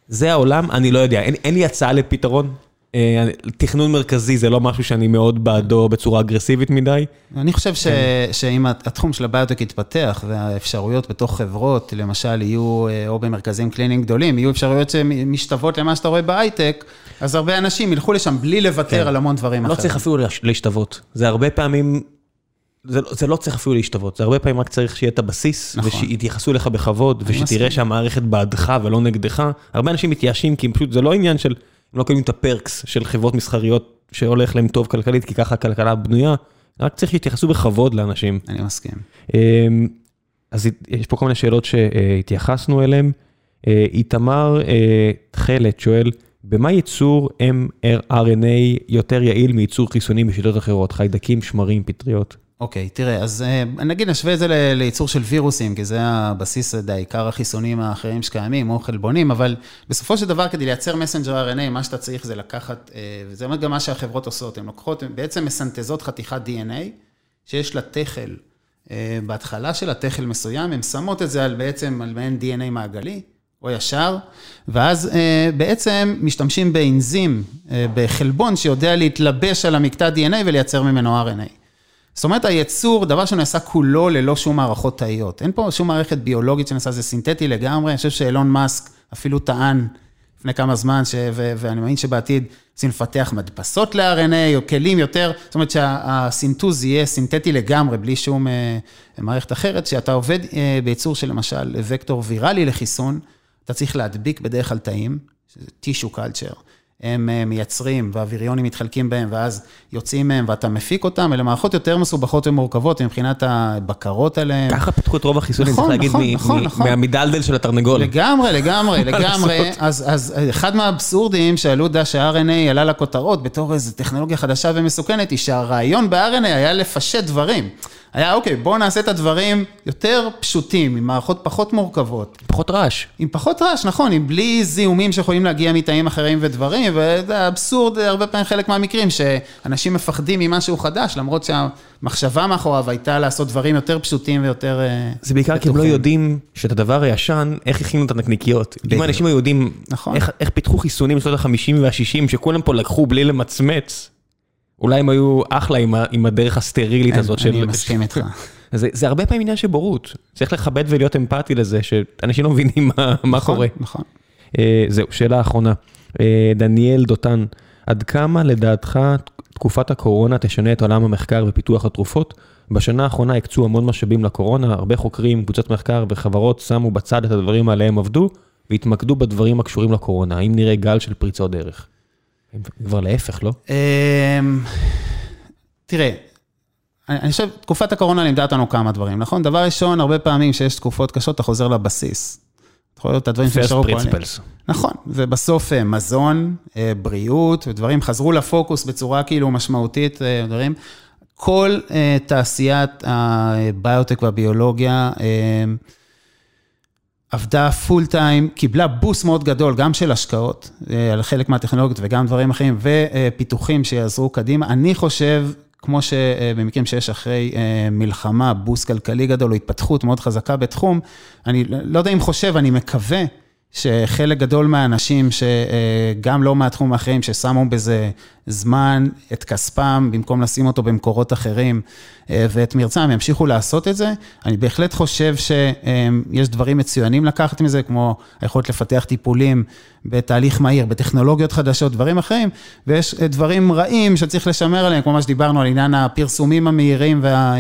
זה העולם, אני לא יודע, אין, אין לי הצעה לפתרון. אה, תכנון מרכזי זה לא משהו שאני מאוד בעדו בצורה אגרסיבית מדי. אני חושב ש, שאם התחום של הביוטק יתפתח והאפשרויות בתוך חברות, למשל, יהיו, אה, או במרכזים קליניים גדולים, יהיו אפשרויות שמשתוות למה שאתה רואה בהייטק, אז הרבה אנשים ילכו לשם בלי לוותר כן. על המון דברים לא אחרים. צריך אפילו להש- להשתוות. זה הרבה פעמים, זה, לא- זה לא צריך אפילו להשתוות, זה הרבה פעמים רק צריך שיהיה את הבסיס, נכון. ושיתייחסו אליך בכבוד. ושתראה שהמערכת בעדך ולא נגדך. הרבה אנשים מתייאשים כי פשוט זה לא עניין של, הם לא קוראים את הפרקס של חברות מסחריות שהולך להם טוב כלכלית, כי ככה הכלכלה בנויה, רק צריך שיתייחסו בכבוד לאנשים. אני מסכים. אמ, אז יש פה כל מיני שאלות שהתייחסנו אליהן. אה, איתמר אה, תכלת שואל, במה ייצור mRNA יותר יעיל מייצור חיסונים בשיטות אחרות? חיידקים, שמרים, פטריות? אוקיי, תראה, אז נגיד נשווה את זה לייצור של וירוסים, כי זה הבסיס, זה עיקר החיסונים האחרים שקיימים, או חלבונים, אבל בסופו של דבר, כדי לייצר מסנג'ר RNA, מה שאתה צריך זה לקחת, וזה גם מה שהחברות עושות, הן לוקחות, בעצם מסנטזות חתיכת DNA, שיש לה תכל, בהתחלה של התכל מסוים, הן שמות את זה על בעצם, על מעין DNA מעגלי, או ישר, ואז בעצם משתמשים באנזים, בחלבון שיודע להתלבש על המקטע DNA ולייצר ממנו RNA. זאת אומרת, הייצור, דבר שנעשה כולו ללא שום מערכות תאיות. אין פה שום מערכת ביולוגית שנעשה, זה סינתטי לגמרי. אני חושב שאילון מאסק אפילו טען לפני כמה זמן, ש... ו... ואני מאמין שבעתיד רוצים לפתח מדפסות ל-RNA או כלים יותר, זאת אומרת שהסינטוז יהיה סינתטי לגמרי, בלי שום מערכת אחרת. כשאתה עובד בייצור של למשל וקטור ויראלי לחיסון, אתה צריך להדביק בדרך כלל תאים, שזה טישו קלצ'ר. הם מייצרים והוויריונים מתחלקים בהם ואז יוצאים מהם ואתה מפיק אותם, אלה מערכות יותר מסובכות ומורכבות מבחינת הבקרות עליהן. ככה פתחו את רוב החיסונים, צריך להגיד, מהמדלדל של התרנגול. לגמרי, לגמרי, לגמרי. אז אחד מהאבסורדים שעלו דש ה-RNA עלה לכותרות בתור איזו טכנולוגיה חדשה ומסוכנת, היא שהרעיון ב-RNA היה לפשט דברים. היה, אוקיי, בואו נעשה את הדברים יותר פשוטים, עם מערכות פחות מורכבות. פחות רעש. עם פחות רעש, נכון, עם בלי זיהומים שיכולים להגיע מתאים אחרים ודברים, וזה אבסורד, הרבה פעמים חלק מהמקרים, שאנשים מפחדים ממשהו חדש, למרות שהמחשבה מאחוריו הייתה לעשות דברים יותר פשוטים ויותר... זה בעיקר כי הם לא יודעים שאת הדבר הישן, איך הכינו את הנקניקיות. אם האנשים היו יודעים איך פיתחו חיסונים בשנות ה-50 וה-60, שכולם פה לקחו בלי למצמץ, אולי הם היו אחלה עם הדרך הסטרילית הזאת של... אני מסכים איתך. זה הרבה פעמים עניין של בורות. צריך לכבד ולהיות אמפתי לזה, שאנשים לא מבינים מה קורה. נכון, נכון. זהו, שאלה אחרונה. דניאל דותן, עד כמה לדעתך תקופת הקורונה תשנה את עולם המחקר ופיתוח התרופות? בשנה האחרונה הקצו המון משאבים לקורונה, הרבה חוקרים, קבוצות מחקר וחברות שמו בצד את הדברים עליהם עבדו, והתמקדו בדברים הקשורים לקורונה. האם נראה גל של פריצות דרך? כבר להפך, לא? תראה, אני חושב, תקופת הקורונה לימדה אותנו כמה דברים, נכון? דבר ראשון, הרבה פעמים שיש תקופות קשות, אתה חוזר לבסיס. אתה יכול לראות את הדברים שנשארו פה. נכון, ובסוף מזון, בריאות, ודברים חזרו לפוקוס בצורה כאילו משמעותית, דברים. כל תעשיית הביוטק והביולוגיה, עבדה פול טיים, קיבלה בוסט מאוד גדול, גם של השקעות, על חלק מהטכנולוגיות וגם דברים אחרים, ופיתוחים שיעזרו קדימה. אני חושב, כמו שבמקרים שיש אחרי מלחמה, בוסט כלכלי גדול או התפתחות מאוד חזקה בתחום, אני לא יודע אם חושב, אני מקווה שחלק גדול מהאנשים, שגם לא מהתחום האחרים, ששמו בזה זמן, את כספם, במקום לשים אותו במקורות אחרים, ואת מרצם, ימשיכו לעשות את זה. אני בהחלט חושב שיש דברים מצוינים לקחת מזה, כמו היכולת לפתח טיפולים בתהליך מהיר, בטכנולוגיות חדשות, דברים אחרים, ויש דברים רעים שצריך לשמר עליהם, כמו מה שדיברנו על עניין הפרסומים המהירים וה,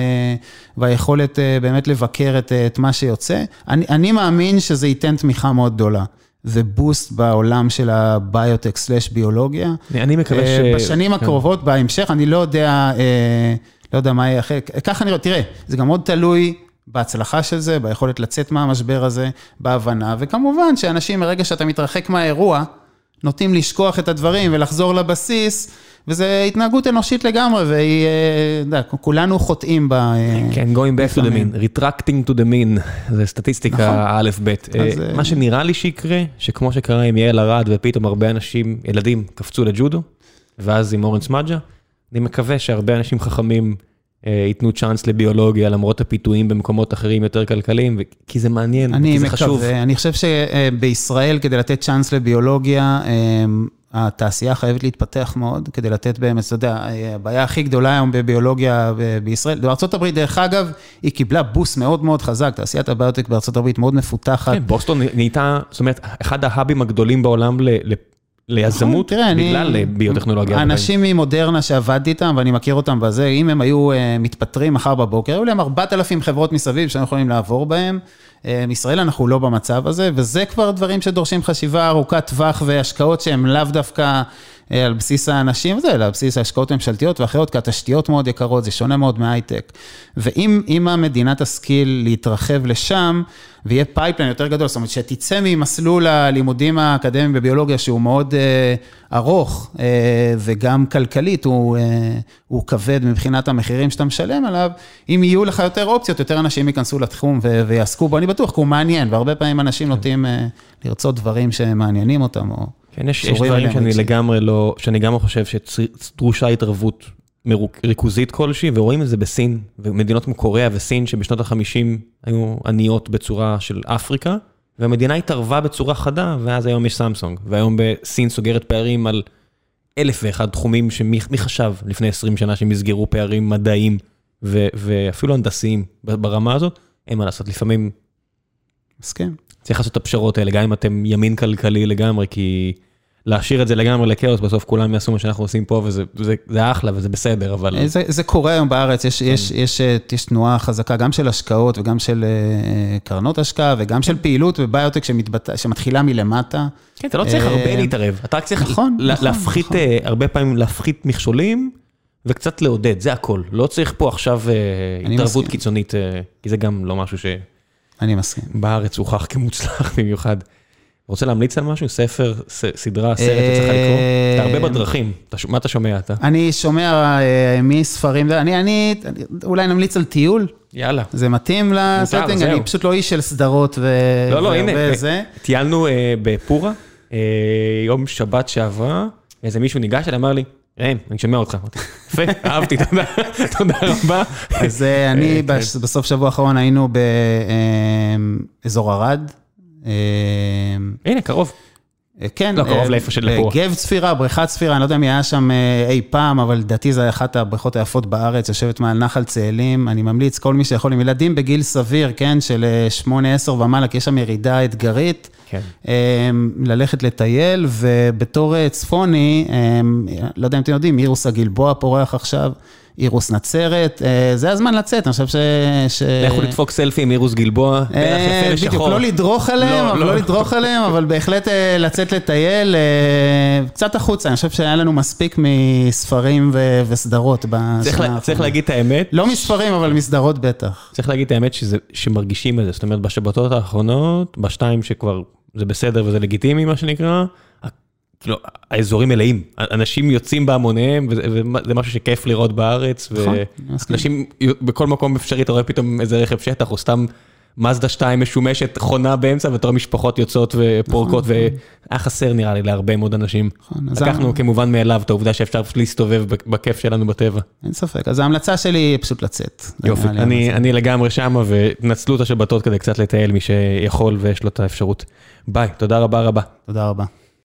והיכולת באמת לבקר את, את מה שיוצא. אני, אני מאמין שזה ייתן תמיכה מאוד גדולה. זה בוסט בעולם של הביוטק סלש ביולוגיה. אני מקווה ש... בשנים הקרובות, בהמשך, אני לא יודע, לא יודע מה יהיה אחר. ככה אני רואה, תראה, זה גם מאוד תלוי בהצלחה של זה, ביכולת לצאת מהמשבר הזה, בהבנה, וכמובן שאנשים, מרגע שאתה מתרחק מהאירוע, נוטים לשכוח את הדברים ולחזור לבסיס. וזו התנהגות אנושית לגמרי, והיא, אתה יודע, כולנו חוטאים ב... כן, going back to the mean, retracting to the mean, זה סטטיסטיקה א' ב'. מה שנראה לי שיקרה, שכמו שקרה עם יעל ארד, ופתאום הרבה אנשים, ילדים, קפצו לג'ודו, ואז עם אורן סמדג'ה, אני מקווה שהרבה אנשים חכמים ייתנו צ'אנס לביולוגיה, למרות הפיתויים במקומות אחרים יותר כלכליים, כי זה מעניין, כי זה חשוב. אני חושב שבישראל, כדי לתת צ'אנס לביולוגיה, התעשייה חייבת להתפתח מאוד, כדי לתת באמת, אתה יודע, הבעיה הכי גדולה היום בביולוגיה בישראל, בארה"ב, דרך אגב, היא קיבלה בוסט מאוד מאוד חזק, תעשיית הביוטק בארה"ב מאוד מפותחת. כן, בוסטון נהייתה, זאת אומרת, אחד ההאבים הגדולים בעולם ליזמות, בגלל ביוטכנולוגיה. אנשים ממודרנה שעבדתי איתם, ואני מכיר אותם בזה, אם הם היו מתפטרים מחר בבוקר, היו להם 4,000 חברות מסביב שהם יכולים לעבור בהם. בישראל אנחנו לא במצב הזה, וזה כבר דברים שדורשים חשיבה ארוכת טווח והשקעות שהן לאו דווקא על בסיס האנשים, וזה, על בסיס ההשקעות ממשלתיות ואחרות, כי התשתיות מאוד יקרות, זה שונה מאוד מהייטק. ואם המדינה תשכיל להתרחב לשם, ויהיה pipeline יותר גדול, זאת אומרת, שתצא ממסלול הלימודים האקדמיים בביולוגיה, שהוא מאוד אה, ארוך, אה, וגם כלכלית, הוא, uh, הוא כבד מבחינת המחירים שאתה משלם עליו, אם יהיו לך יותר אופציות, יותר אנשים ייכנסו לתחום ו- ויעסקו בו, אני בטוח, כי הוא מעניין, והרבה פעמים אנשים כן. נוטים uh, לרצות דברים שמעניינים אותם, או... כן, יש, יש דברים שאני לגמרי לא, שאני גם חושב שדרושה התערבות ריכוזית כלשהי, ורואים את זה בסין, ומדינות כמו קוריאה וסין, שבשנות ה-50 היו עניות בצורה של אפריקה, והמדינה התערבה בצורה חדה, ואז היום יש סמסונג, והיום בסין סוגרת פערים על אלף ואחד תחומים שמי חשב לפני 20 שנה שהם יסגרו פערים מדעיים ו, ואפילו הנדסיים ברמה הזאת, אין מה לעשות, לפעמים... מסכים. צריך לעשות את הפשרות האלה, גם אם אתם ימין כלכלי לגמרי, כי... להשאיר את זה לגמרי לכאוס, בסוף כולם יעשו מה שאנחנו עושים פה, וזה זה, זה אחלה וזה בסדר, אבל... אה, זה, זה קורה היום בארץ, יש, כן. יש, יש, אה, יש תנועה חזקה גם של השקעות וגם של אה, קרנות השקעה וגם של פעילות בביוטק שמתבט... שמתחילה מלמטה. כן, אתה לא צריך הרבה להתערב, אתה רק צריך נכון, לה, נכון, להפחית, נכון. הרבה פעמים להפחית מכשולים. וקצת לעודד, זה הכל. לא צריך פה עכשיו התערבות מסכים. קיצונית, כי זה גם לא משהו ש... אני מסכים. בארץ הוכח כמוצלח במיוחד. רוצה להמליץ על משהו? ספר, סדרה, סרט שצריך לקרוא? אתה הרבה בדרכים, מה אתה שומע אתה? אני שומע אה, מספרים, אני אולי נמליץ על טיול. יאללה. זה מתאים לסטינג, אני פשוט לא איש של סדרות וזה. לא, לא, הנה, טיילנו אה, בפורה, אה, יום שבת שעברה, איזה מישהו ניגש אליי, אמר לי, ראם, אני שומע אותך. יפה, אהבתי, תודה רבה. אז אני, כן. בסוף שבוע האחרון היינו באזור ערד. אמ, הנה, קרוב. אה, כן. לא, קרוב אה, לאיפה של לפורה. גב צפירה, בריכת צפירה, אני לא יודע אם היה שם אה, אי פעם, אבל לדעתי זו אחת הבריכות היפות בארץ, יושבת מעל נחל צאלים. אני ממליץ, כל מי שיכול, עם ילדים בגיל סביר, כן, של 8-10 ומעלה, כי יש שם ירידה אתגרית. כן. ללכת לטייל, ובתור צפוני, לא יודע אם אתם יודעים, אירוס הגלבוע פורח עכשיו. אירוס נצרת, אה, זה הזמן לצאת, אני חושב ש... לכו לדפוק סלפי עם אירוס גלבוע, אה, בדיוק, לא לדרוך עליהם, לא, לא לדרוך עליהם, אבל בהחלט אה, לצאת לטייל קצת החוצה, אני חושב שהיה לנו מספיק מספרים וסדרות בשנה האחרונה. צריך להגיד את האמת. לא מספרים, אבל מסדרות בטח. צריך להגיד את האמת שמרגישים את זה, זאת אומרת, בשבתות האחרונות, בשתיים שכבר זה בסדר וזה לגיטימי, מה שנקרא, כאילו, האזורים מלאים, אנשים יוצאים בהמוניהם, וזה משהו שכיף לראות בארץ, נכון, ואנשים בכל מקום אפשרי, אתה רואה פתאום איזה רכב שטח, או סתם מזדה 2 משומשת, חונה באמצע, ואתה רואה משפחות יוצאות ופורקות, נכון, והיה נכון. חסר נראה לי להרבה מאוד אנשים. לקחנו כמובן מאליו את העובדה שאפשר פשוט להסתובב בכיף שלנו בטבע. אין ספק, אז ההמלצה שלי היא פשוט לצאת. יופי, אני לגמרי שמה, ונצלו את השבתות כדי קצת לטייל מי שיכול ויש לו את האפשרות. ביי, תודה רבה רבה. תודה רבה.